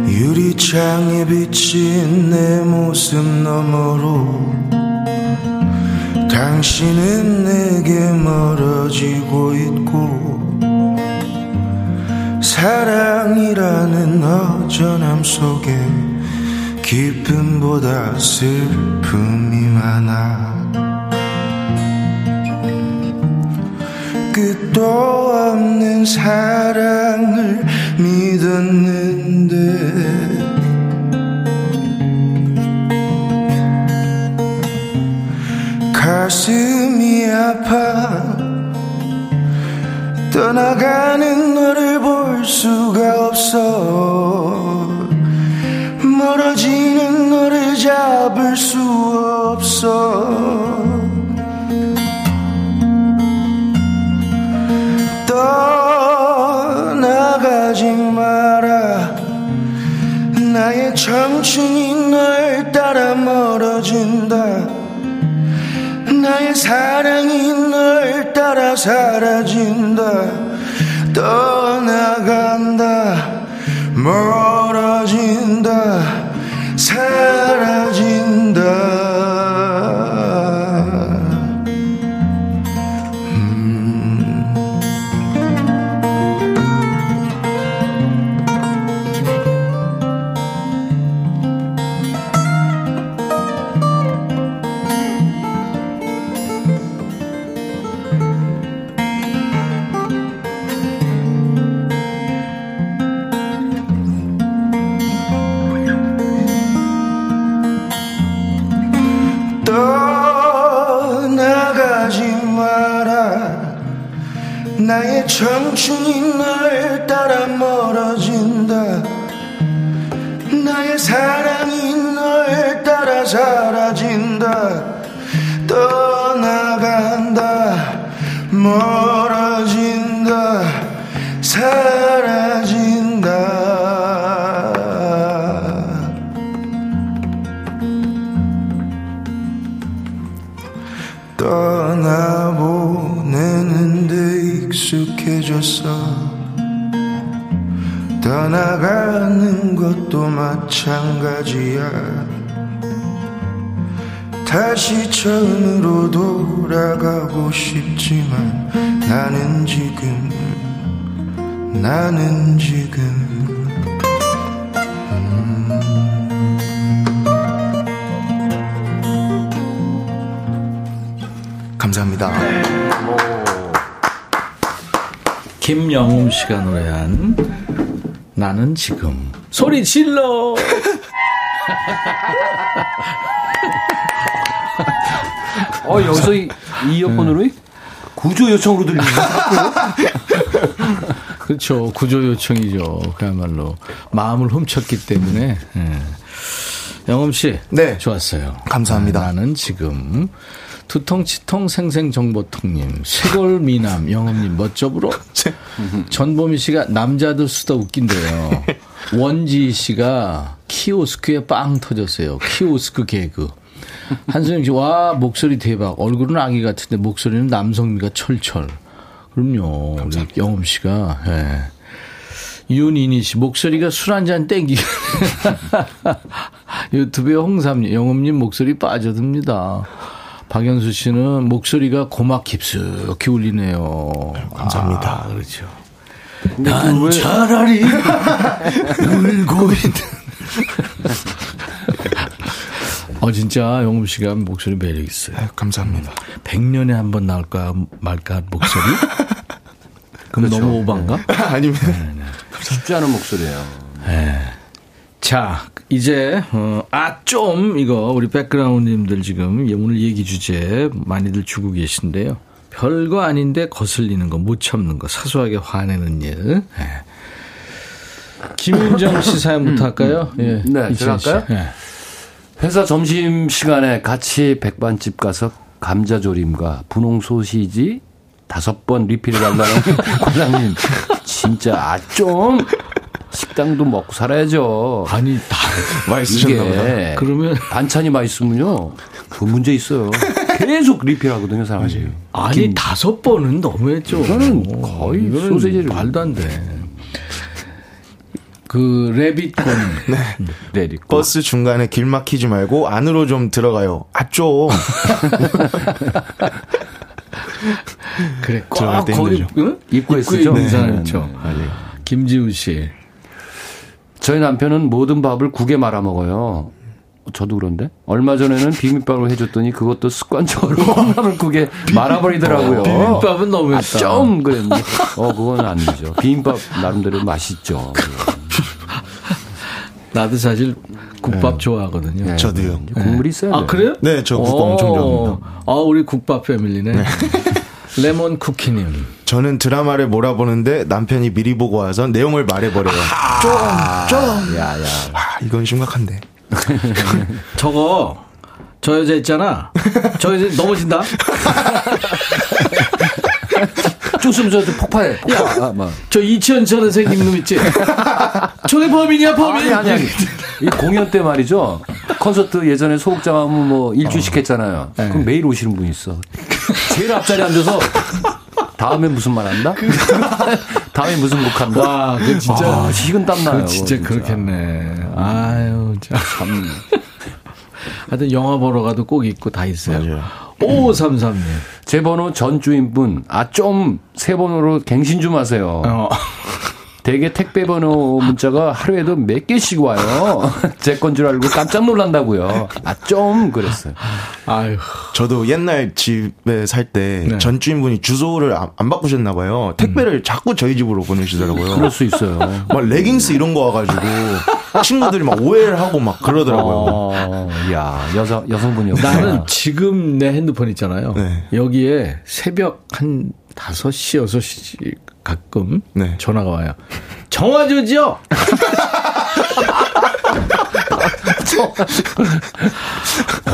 유리창에 비친 내 모습 너머로 당신은 내게 멀어지고 있고 사랑이라는 어전함 속에 기쁨보다 슬픔이 많아. 끝도 없는 사랑을 믿었는데. 가슴이 아파. 떠나가는 너를 볼 수가 없어 멀어지는 너를 잡을 수 없어. 떠나가지 마라. 나의 청춘이 널 따라 멀어진다. 나의 사랑이 널 따라 사라진다. 떠나간다. 멀어진다 청춘이 널 따라 멀어진다. 나의 사랑이 널 따라 사라진다. 떠나간다. 멀어진다. 사라 익숙해졌어. 떠나가는 것도 마찬가지야. 다시 처음으로 돌아가고 싶지만 나는 지금 나는 지금. 감사합니다. 김영웅 씨가 노래한 나는 지금 소리 질러 어, 여기서 이, 이 이어폰으로 구조 요청으로 들리는 그렇죠. 구조 요청이죠. 그야말로 마음을 훔쳤기 때문에. 예. 영엄 씨, 네. 좋았어요. 감사합니다. 아, 나는 지금 두통 치통 생생 정보통님, 쇄골 미남 영엄님 멋져불어. 전보미 씨가 남자들 수다 웃긴대요. (laughs) 원지 씨가 키오스크에 빵 터졌어요. 키오스크 개그. 한수영 씨, 와, 목소리 대박. 얼굴은 아기 같은데 목소리는 남성미가 철철. 그럼요. 우리 영엄 씨가, 예. 윤이니 씨, 목소리가 술 한잔 땡기. (laughs) 유튜브에 홍삼님, 영엄님 목소리 빠져듭니다. 박영수 씨는 목소리가 고막 깊숙이 울리네요. 감사합니다. 아, 그렇죠. 난 차라리 (laughs) 울고 있는. (laughs) 어, 진짜 영웅 씨가 목소리 매력 있어요. 아, 감사합니다. 100년에 한 번 나올까 말까 한 목소리? (laughs) 그럼 그렇죠. 너무 오반가? 아닙니다. 쉽지 않은 목소리예요. 자, 이제 어, 아 좀 이거 우리 백그라운드님들 지금 오늘 얘기 주제 많이들 주고 계신데요. 별거 아닌데 거슬리는 거, 못 참는 거, 사소하게 화내는 일. 예. 김윤정 씨 (laughs) 사연부터 할까요? 예. 네, 제가. 할까요? 예. 회사 점심 시간에 같이 백반집 가서 감자조림과 분홍 소시지 다섯 번 리필해 달라는 과장님 (laughs) 진짜 아 좀 식당도 먹고 살아야죠. 아니 다 맛있으셨나 보다. 이게 그러면 반찬이 맛있으면요 그 문제 있어요. 계속 리필하거든요 사람들이. 아니 다섯 번은 너무했죠. 이거는 거의 소세지를- 말도 안 돼. 그 레빗콘 레디 (laughs) 버스 중간에 길 막히지 말고 안으로 좀 들어가요. 아, 좀. (laughs) 그래 꼭때 거기. 응? 입구에 쓰죠? 네, 네. 네, 네. 김지우 씨. 저희 남편은 모든 밥을 국에 말아 먹어요. 저도 그런데 얼마 전에는 비빔밥을 해줬더니 그것도 습관적으로 (laughs) 컵라면 국에 말아버리더라고요. 비빔밥은 너무했다. 아, 좀 그랬는데 어 그건 아니죠. 비빔밥 나름대로 맛있죠. (laughs) 나도 사실 국밥 좋아하거든요. 네. 저도요. 국물이 있어야 돼요. 아 그래요? 네, 저 국밥 엄청 좋아합니다. 아 우리 국밥 패밀리네. (laughs) 레몬 쿠키님. 저는 드라마를 몰아보는데 남편이 미리 보고 와서 내용을 말해버려요. 좀, 좀. 야 야. 아, 이건 심각한데. (laughs) 저거 저 여자 있잖아. 저 여자 넘어진다. (laughs) 저 폭파해. 폭파. 아, 막. 저 이치현처럼 생긴 놈 있지. (laughs) 저게 범인이야 범인. 아니 아니 아니. 이 공연 때 말이죠. 콘서트 예전에 소극장 하면 뭐 일주일씩 했잖아요. 그럼 매일 오시는 분이 있어. 제일 앞자리에 앉아서 다음에 무슨 말 한다? 다음에 무슨 곡 한다? 와, 그 진짜 아, 식은 땀 나요. 그 진짜 그렇겠네. 아유, 참. 하여튼 영화 보러 가도 꼭 있고 다 있어요. 맞아요. 5533님. 제 번호 전 주인분, 아, 좀, 새 번호로 갱신 좀 하세요. 어. 대개 택배 번호 문자가 하루에도 몇 개씩 와요. (laughs) 제 건 줄 알고 깜짝 놀란다고요. 아, 좀, 그랬어요. 아유. 저도 옛날 집에 살때 네. 전 주인분이 주소를 안, 안 바꾸셨나 봐요. 택배를 자꾸 저희 집으로 보내시더라고요. 그럴 수 있어요. 막 레깅스 이런 거 와가지고 친구들이 막 오해를 하고 막 그러더라고요. 어, 야, 여성, 여성분이 나는 지금 내 핸드폰 있잖아요. 네. 여기에 새벽 한 5시, 6시 가끔 네. 전화가 와요. 정화조지요?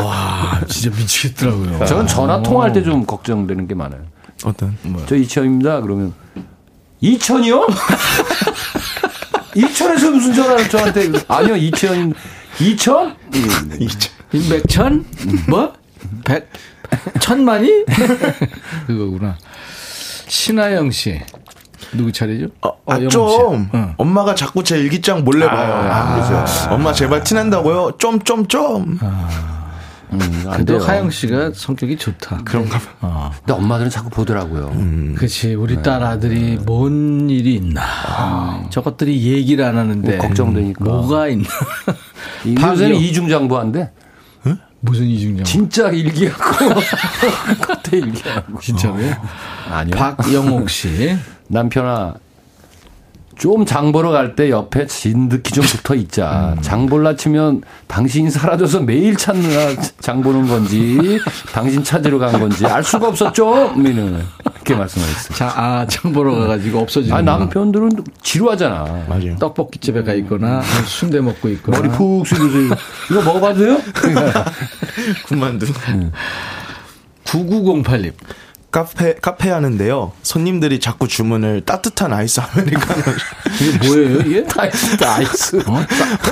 와, 진짜 미치겠더라고요. 저는 전화 통화할 때 좀 걱정되는 게 많아요. 어떤? 저 이천입니다. 그러면 이천이요? 이천에서 무슨 전화를 저한테 아니요 이천 이천 임백천? 뭐? 백? 천만이? 그거구나. 신하영 씨. 누구 차례죠? 아, 영웅 씨. 좀. 응. 엄마가 자꾸 제 일기장 몰래 봐요. 아, 그러죠. 엄마 제발 티난다고요? 좀, 좀, 좀. 음, 안 그래도 돼요. 하영 씨가 성격이 좋다. 그런가 봐. 어. 근데 엄마들은 자꾸 보더라고요. 그렇지. 우리 딸 아들이 뭔 일이 있나. 저것들이 얘기를 안 하는데. 뭐 걱정되니까. 뭐가 있나. (laughs) 요새는 이중장부한데 무슨 이중장? 진짜 일기하고 (laughs) 겉에 일기하고 진짜로요? 아니요. 박영옥 씨. 남편아 좀 장 보러 갈 때 옆에 진득히 좀 붙어 있자. 장 볼라 치면 당신이 사라져서 매일 찾느라 장 보는 건지 당신 찾으러 간 건지 알 수가 없었죠. 미는 이렇게 말씀하셨어요. 자, 아, 장 보러 가가지고 없어지는 아. 남편들은 지루하잖아. 맞아요. 떡볶이집에 가 있거나 순대 먹고 있거나 머리 푹 숙여서 이거 먹어봐도 돼요? (laughs) 군만두. 9908님 카페 카페 하는데요. 손님들이 자꾸 주문을 따뜻한 아이스 아메리카노. 이게 뭐예요 이게? (laughs) 아이스, 아이스.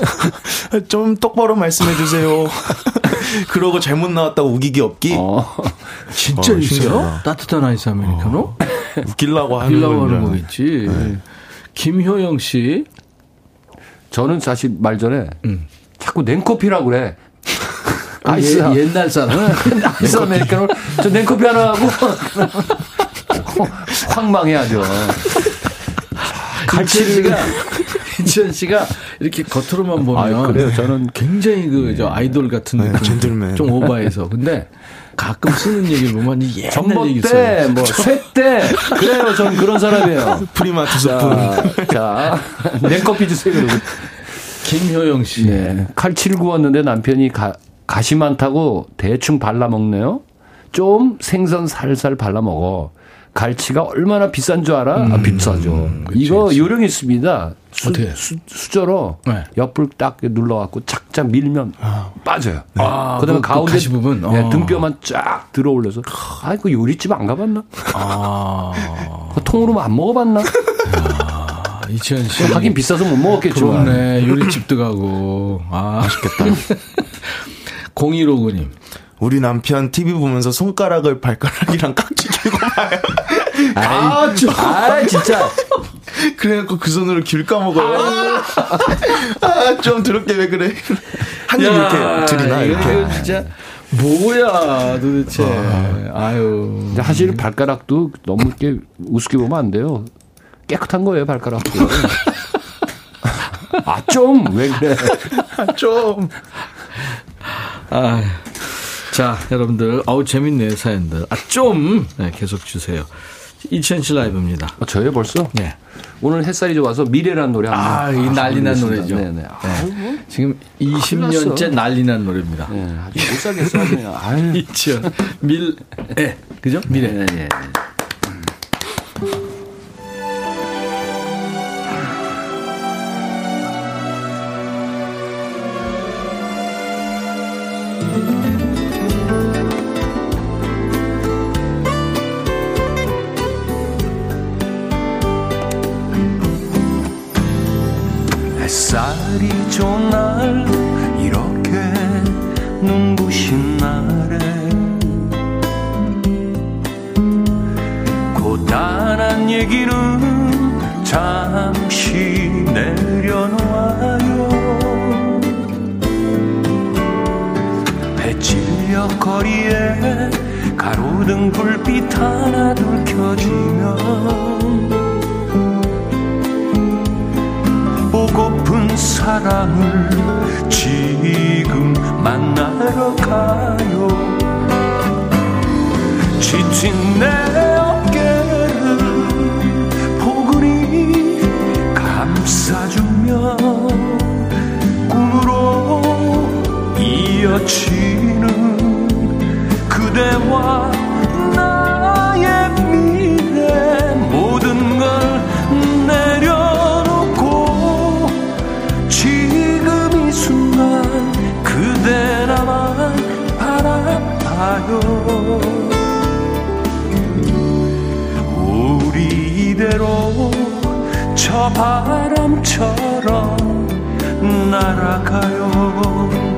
(laughs) 좀 똑바로 말씀해 주세요. 그러고 잘못 나왔다고 우기기 없기. 어. 진짜 어, 있어요? 따뜻한 아이스 아메리카노? 웃기려고 하는 빌라고 하는 건 거겠지. 김효영 씨. 저는 사실 말 전에 음. 자꾸 냉커피라고 그래. 아, 아이스. 예, 옛날 사람. 아이스 아메리카노. 저 냉커피 하나 하고 황망해야죠. 이천 씨가 이천 씨가 이렇게 겉으로만 보면 아, 그래요? 저는 굉장히 그저 아이돌 같은 네. 젠틀맨. 좀 오바해서. 근데 가끔 쓰는 얘기를 보면 이 옛날 전봇 얘기 때. 뭐, 쇠 때. 그래요, 전 그런 사람이에요. (laughs) 프리마 두 스푼. 자, 자, 냉커피 주세요, 그러고. 김효영 씨. 네. 칼 치를 구웠는데 남편이 가, 가시 많다고 대충 발라먹네요. 좀 생선 살살 발라먹어. 갈치가 얼마나 비싼 줄 알아? 아, 비싸죠. 이거 요령이 있습니다. 수, 음, 어떻게? 수, 수저로 네. 옆을 딱 눌러갖고 착착 밀면 빠져요. 아, 그다음에 그- 그 가운데 가시 부분? 네, 어. 등뼈만 쫙 들어올려서 아, 그 요리집 안 가봤나? 아, 그 통으로 안 먹어봤나? 이천 씨. 하긴 비싸서 못 먹었겠지만. 그렇네. 요리집도 가고. 아, 맛있겠다. (laughs) 0159님. 우리 남편 TV 보면서 손가락을 발가락이랑 깍지 쥐고 봐요. 아, 좀. 아, 진짜. 그래갖고 그 손으로 귤 까먹어요. 아, 좀 더럽게 왜 그래. 한입 이렇게 들이나, 이거 이렇게. 진짜 뭐야 도대체. 아 유. 근데 사실 발가락도 너무 이렇게 우습게 보면 안 돼요. 깨끗한 거예요, 발가락도. (laughs) 아, 좀, 왜 그래. 좀. 아, 자, 여러분들, 아우, 재밌네요, 사연들. 아, 좀, 네, 계속 주세요. 이천시 라이브입니다. 아, 저요 벌써? 네. 오늘 햇살이 좋아서 미래란 노래 한번. 아, 이 난리 난 노래죠. 네네. 네. 네. 지금 큰일 20년째 났어. 난리 난 노래입니다. 네, 아주 못 살겠어, 그냥. 아유. (laughs) 이천, 밀, 에, 그죠? 미래. 네, 네. 햇살이 좋은 날 이렇게 눈부신 날에 고단한 얘기는 잠시 내려놓아요. 배칠역 거리에 가로등 불빛 하나 둘 켜지면 사랑을 지금 만나러 가요. 지친 내 어깨를 포근히 감싸주며 꿈으로 이어지는 그대와 바라봐요. 우리 이대로 저 바람처럼 날아가요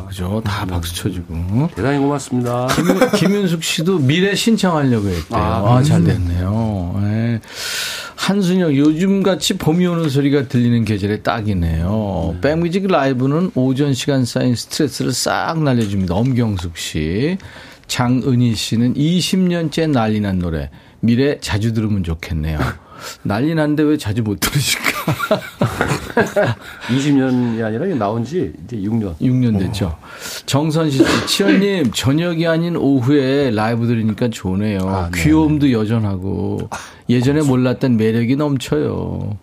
다. 그죠? 다 박수 쳐주고. 대단히 고맙습니다. 김윤, (laughs) 김윤 숙 씨도 미래 신청하려고 했대요. 아, 아, 잘 됐네요. 예. 한순영, 요즘같이 봄이 오는 소리가 들리는 계절에 딱이네요. 백뮤직 라이브는 오전 시간 쌓인 스트레스를 싹 날려줍니다. 엄경숙 씨. 장은희 씨는 20년째 난리 난 노래. 미래 자주 들으면 좋겠네요. 난리 난데 왜 자주 못 들으실까? (laughs) 20년이 아니라 나온 지 이제 6년. 6년 됐죠. 정선씨 씨, 치열님, 저녁이 아닌 오후에 라이브 들으니까 좋네요. 귀여움도 여전하고, 예전에 몰랐던 매력이 넘쳐요.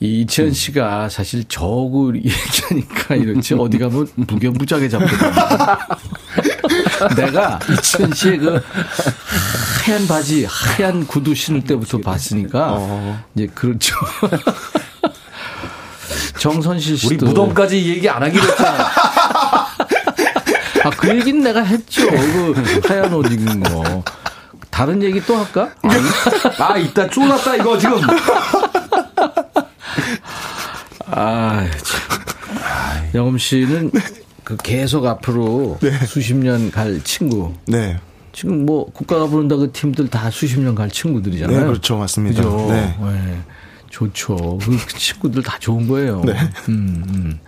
이 이치현 씨가 사실 저구 (laughs) 얘기하니까 이렇지, 어디 가면 무게무작에 잡거든요. (laughs) 내가 이치현 씨의 그 하얀 바지, 하얀 구두 신을 때부터 봤으니까, 이제 그렇죠. (laughs) 정선실 씨도. 우리 무덤까지 얘기 안 하기로 했잖아. (laughs) 아, 그 얘기는 내가 했죠. 그 하얀 옷 입은 거. 다른 얘기 또 할까? 아, 이따 쫄았다, 이거 지금. (laughs) 아, 참. 영음 씨는 그 계속 앞으로 수십 년 갈 친구. 네. 지금 뭐 국가가 부른다 그 팀들 다 수십 년 갈 친구들이잖아요. 네, 그렇죠. 맞습니다. 그죠? 네. 네. 좋죠. 그 친구들 다 좋은 거예요. 네. 음, 음.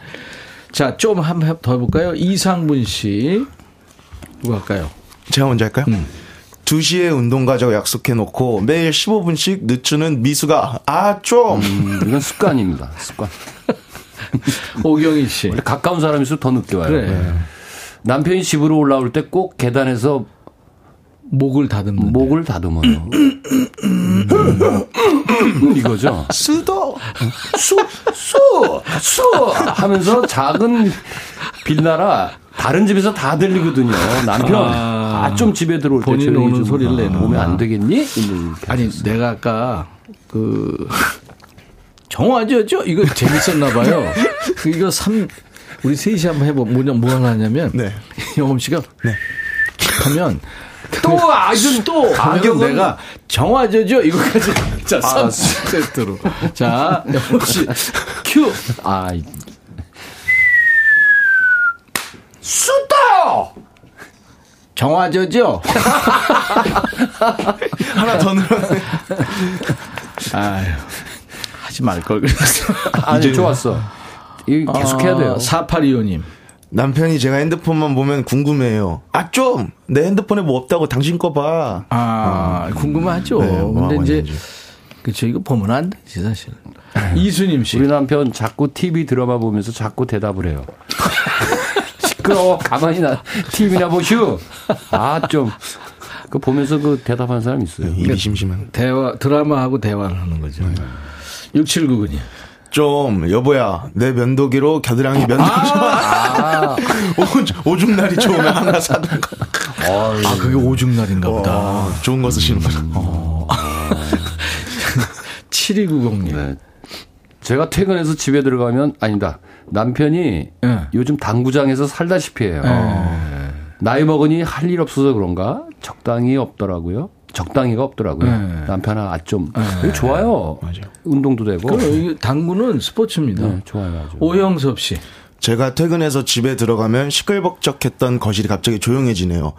자, 좀 한번 더 해볼까요? 이상분 씨. 누구 할까요? 제가 먼저 할까요? 음. 2시에 운동 가자고 약속해 놓고 매일 15분씩 늦추는 미수가 아 좀. 음, 이건 습관입니다. 습관. (laughs) 오경희 씨. 원래 가까운 사람일수록 더 늦게 와요. 그래. 네. 남편이 집으로 올라올 때 꼭 계단에서 목을 다듬는 목을 다듬어요. 이거죠. 수도. 수, 수, 수. 하면서 작은 빌나라 다른 집에서 다 들리거든요. 남편 아, 아, 좀 집에 들어올 때 본인 오는 좀 소리를 내는 오면 안 되겠니? 아니 내가 아까 그 정화죠죠? 이거 재밌었나 봐요. 그 이거 삼 우리 셋이 한번 해보 뭐냐 뭐가 하냐면 영업 씨가 하면 또 아주 또 하면 가격은 내가 정화죠죠 이거까지 (laughs) 자 아, 3세트로 (laughs) 자 영업 씨큐 아 수다 정화죠죠 (laughs) 하나 더 늘어. 아유 하지 말 걸 그랬어. 아니 좋았어. 이거 계속 해야 돼요. 4825님. 남편이 제가 핸드폰만 보면 궁금해요. 아 좀 내 핸드폰에 뭐 없다고 당신 거 봐. 아, 궁금하죠. 네, 뭐 근데 이제, 그쵸, 이거 보면 안 되지, 사실. (laughs) 이수님 씨. 우리 남편 자꾸 TV 드라마 보면서 자꾸 대답을 해요. (laughs) 시끄러워. 가만히 나, TV나 보슈. 아, 좀. 그 보면서 그 대답하는 사람 있어요. 입이 심심한. 대화, 드라마하고 대화를 하는 거죠. 6799님. 좀 여보야 내 면도기로 겨드랑이 면도 좀. 아. (laughs) 오- 오줌 날이 좋으면 하나 사든가. 아, 그게 오줌 날인가 보다. 어, 좋은 거 쓰시는 거죠. 7290님. (laughs) 네. 제가 퇴근해서 집에 들어가면 아니다. 남편이 요즘 당구장에서 살다시피 해요. 나이 먹으니 할 일 없어서 그런가 적당히 없더라고요. 적당히가 없더라고요. 네. 남편아 아, 좀 이거 좋아요. 운동도 되고. 그, 이게 당구는 스포츠입니다. 네, 좋아요. 아주. 오영섭 씨. 제가 퇴근해서 집에 들어가면 시끌벅적했던 거실이 갑자기 조용해지네요.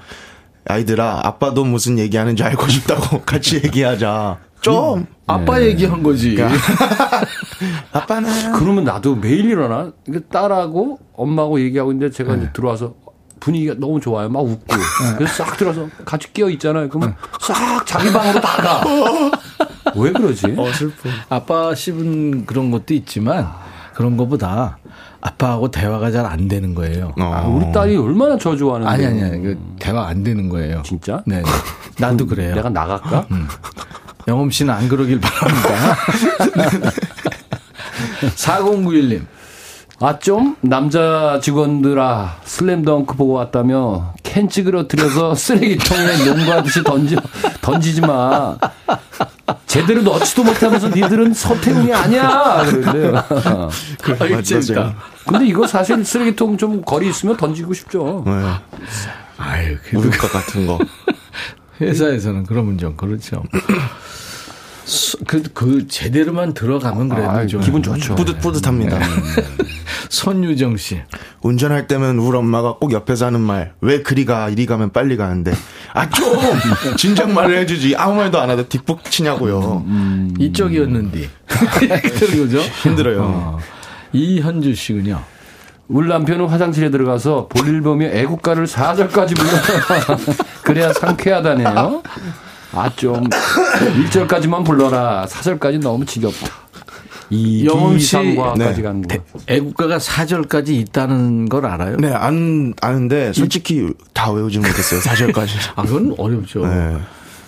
아이들아, 아빠도 무슨 얘기하는지 알고 싶다고 (laughs) 같이 얘기하자. 좀. 아빠 얘기한 거지. (laughs) 아빠는. 그러면 나도 매일 일어나. 딸하고 엄마하고 얘기하고 있는데 제가 네. 이제 들어와서 분위기가 너무 좋아요. 막 웃고. 그래서 싹 들어서 같이 끼어 있잖아요. 그러면 싹 자기 방으로 다 가. (laughs) 왜 그러지? 어, 슬퍼. 아빠 씹은 그런 것도 있지만 그런 것보다 아빠하고 대화가 잘 안 되는 거예요. 아, 우리 딸이 얼마나 저 좋아하는데. 아니 아니 아니 그 대화 안 되는 거예요. 진짜? 네. 네. 나도 그래요. 내가 나갈까? 영엄 씨는 안 그러길 바랍니다. (laughs) (laughs) 4091님. 아, 좀? 남자 직원들아, 슬램덩크 보고 왔다며, 캔 찌그러뜨려서 (laughs) 쓰레기통에 농구하듯이 던져, 던지지 마. 제대로 넣지도 못하면서 니들은 서태웅이 아니야! 그러는데요. 아유, 재밌다. 근데 이거 사실 쓰레기통 좀 거리 있으면 던지고 싶죠. 네. 아유, 그 우유값 같은 거. (laughs) 회사에서는 그러면 좀 그렇죠. 수- 그, 그, 제대로만 들어가면 그래도 아, 좀. 기분 좋죠. 뿌듯뿌듯합니다. 손유정 씨. 운전할 때면 우리 엄마가 꼭 옆에서 하는 말, 왜 그리 가, 이리 가면 빨리 가는데, 아, 좀! (laughs) 진작 말을 해주지. 아무 말도 안 하다 뒷북 치냐고요. 이쪽이었는데. 그죠? (laughs) 힘들어요. 어. 이현주 씨군요. 우리 남편은 화장실에 들어가서 볼일 보며 애국가를 4절까지 불러. (laughs) 그래야 상쾌하다네요. 아, 좀. (coughs) 1절까지만 불러라. 4절까지 너무 지겹다. 이 영엄 씨. 기상과까지 네. 가는 거. 대- 애국가가 4절까지 있다는 걸 알아요? 네, 안, 아는데, 솔직히 다 외우지는 못했어요. 4절까지. (laughs) 아, 그건 어렵죠. 네.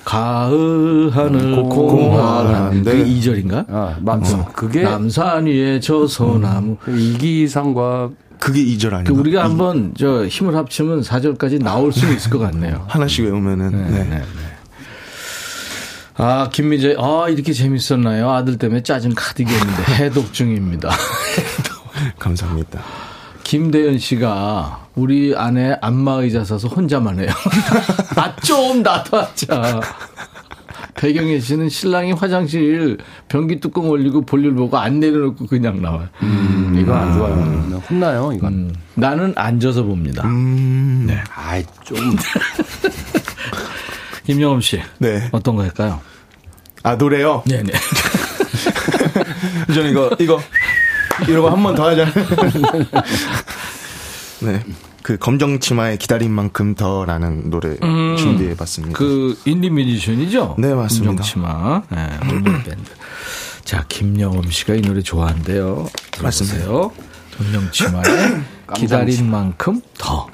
가을 하늘 공활한 공활한데. 그 2절인가? 아, 맞 그게 남산 위에 저 소나무. 이기상과 그게 2절 그 아닌가? 우리가 한번 저 힘을 합치면 4절까지 나올 수 있을 것 같네요. (laughs) 하나씩 외우면은, 네. 아, 김미재, 아, 이렇게 재밌었나요? 아들 때문에 짜증 가득이었는데 (laughs) 해독 중입니다. 감사합니다. 김대현 씨가 우리 아내 안마의자 사서 혼자만 해요. (laughs) 아, 좀 나도 하자. 배경혜 씨는 신랑이 화장실 변기 뚜껑 올리고 볼일 보고 안 내려놓고 그냥 나와요. 이거 안 좋아요. 혼나요, 이건. 음, 나는 앉아서 봅니다. 음, 아이, 좀. (laughs) 김영엄 씨. 네. 어떤 거 할까요? 아, 노래요? 네네. (laughs) 저는 이거, 이거, 이러고 한 번 더 하자. (laughs) 네. 그 검정 치마의 기다린 만큼 더라는 노래 음. 준비해 봤습니다. 그 인디 뮤지션이죠? 네, 맞습니다. 검정치마. 네, 올드 밴드. 자, 김영흠 씨가 이 노래 좋아한대요. 들어보세요. 검정치마의 (laughs) 기다린 만큼 더.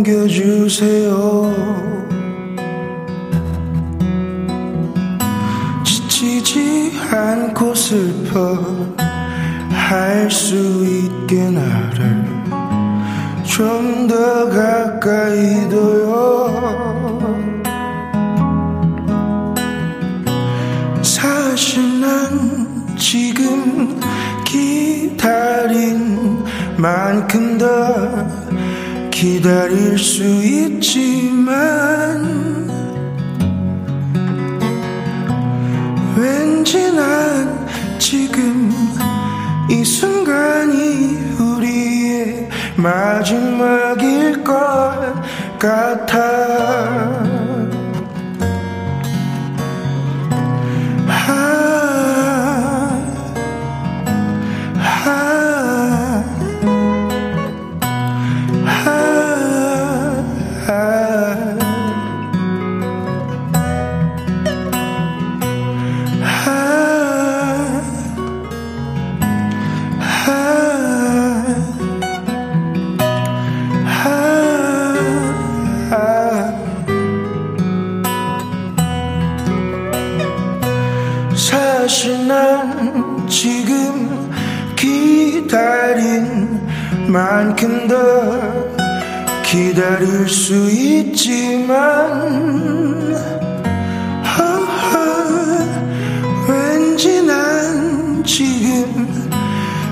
옮겨주세요. 지치지 않고 슬퍼 할 수 있게 나를 좀 더 가까이 둬요. 사실 난 지금 기다린 만큼 더 기다릴 수 있지만 왠지 난 지금 이 순간이 우리의 마지막일 것 같아 만큼 더 기다릴 수 있지만 허허, 왠지 난 지금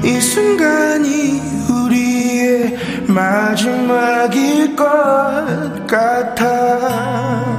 이 순간이 우리의 마지막일 것 같아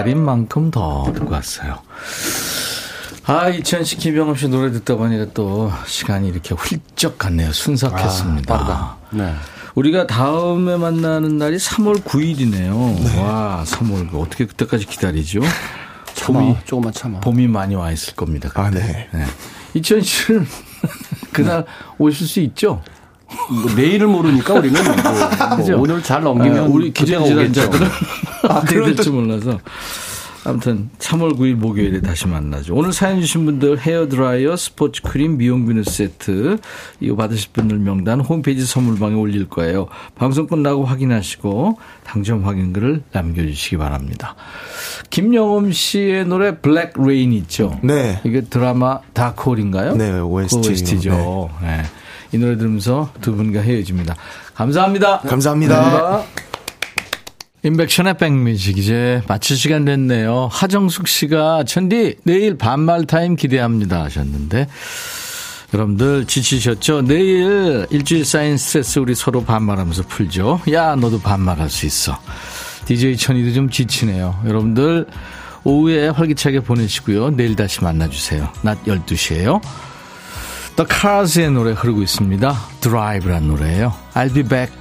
기다린 만큼 더 듣고 왔어요. 아, 이천 씨, 김영음 씨 노래 듣다 보니까 또 시간이 이렇게 훌쩍 갔네요. 순삭했습니다. 아. 네. 우리가 다음에 만나는 날이 3월 9일이네요. 와, 3월 어떻게 그때까지 기다리죠? (laughs) 참아, 조금만 참아. 봄이 많이 와 있을 겁니다. 그때. 아, 네. 이천 씨는 (laughs) 그날 오실 수 있죠? 뭐 내일을 모르니까 우리는 뭐, (laughs) 뭐 그죠? 오늘 잘 넘기면 아, 우리 기존 오겠죠. (laughs) 아, 어떻게 될지 몰라서. 아무튼 3월 9일 목요일에 다시 만나죠. 오늘 사연 주신 분들 헤어드라이어, 스포츠 크림, 미용 비누 세트 이거 받으실 분들 명단 홈페이지 선물방에 올릴 거예요. 방송 끝나고 확인하시고 당첨 확인글을 남겨주시기 바랍니다. 김영흠 씨의 노래 Black Rain 있죠? 네. 이게 드라마 다크홀인가요? 네, OST. 그 OST죠. 네. 이 노래 들으면서 두 분과 헤어집니다. 감사합니다. 감사합니다. 임백천의 백뮤직 이제 마칠 시간 됐네요. 하정숙 씨가 천디 내일 반말 타임 기대합니다 하셨는데 여러분들 지치셨죠? 내일 일주일 쌓인 스트레스 우리 서로 반말하면서 풀죠. 야 너도 반말할 수 있어. DJ 천이도 좀 지치네요. 여러분들 오후에 활기차게 보내시고요. 내일 다시 만나주세요. 낮 12시에요. The Cars의 노래 흐르고 있습니다. Drive란 노래예요. I'll be back.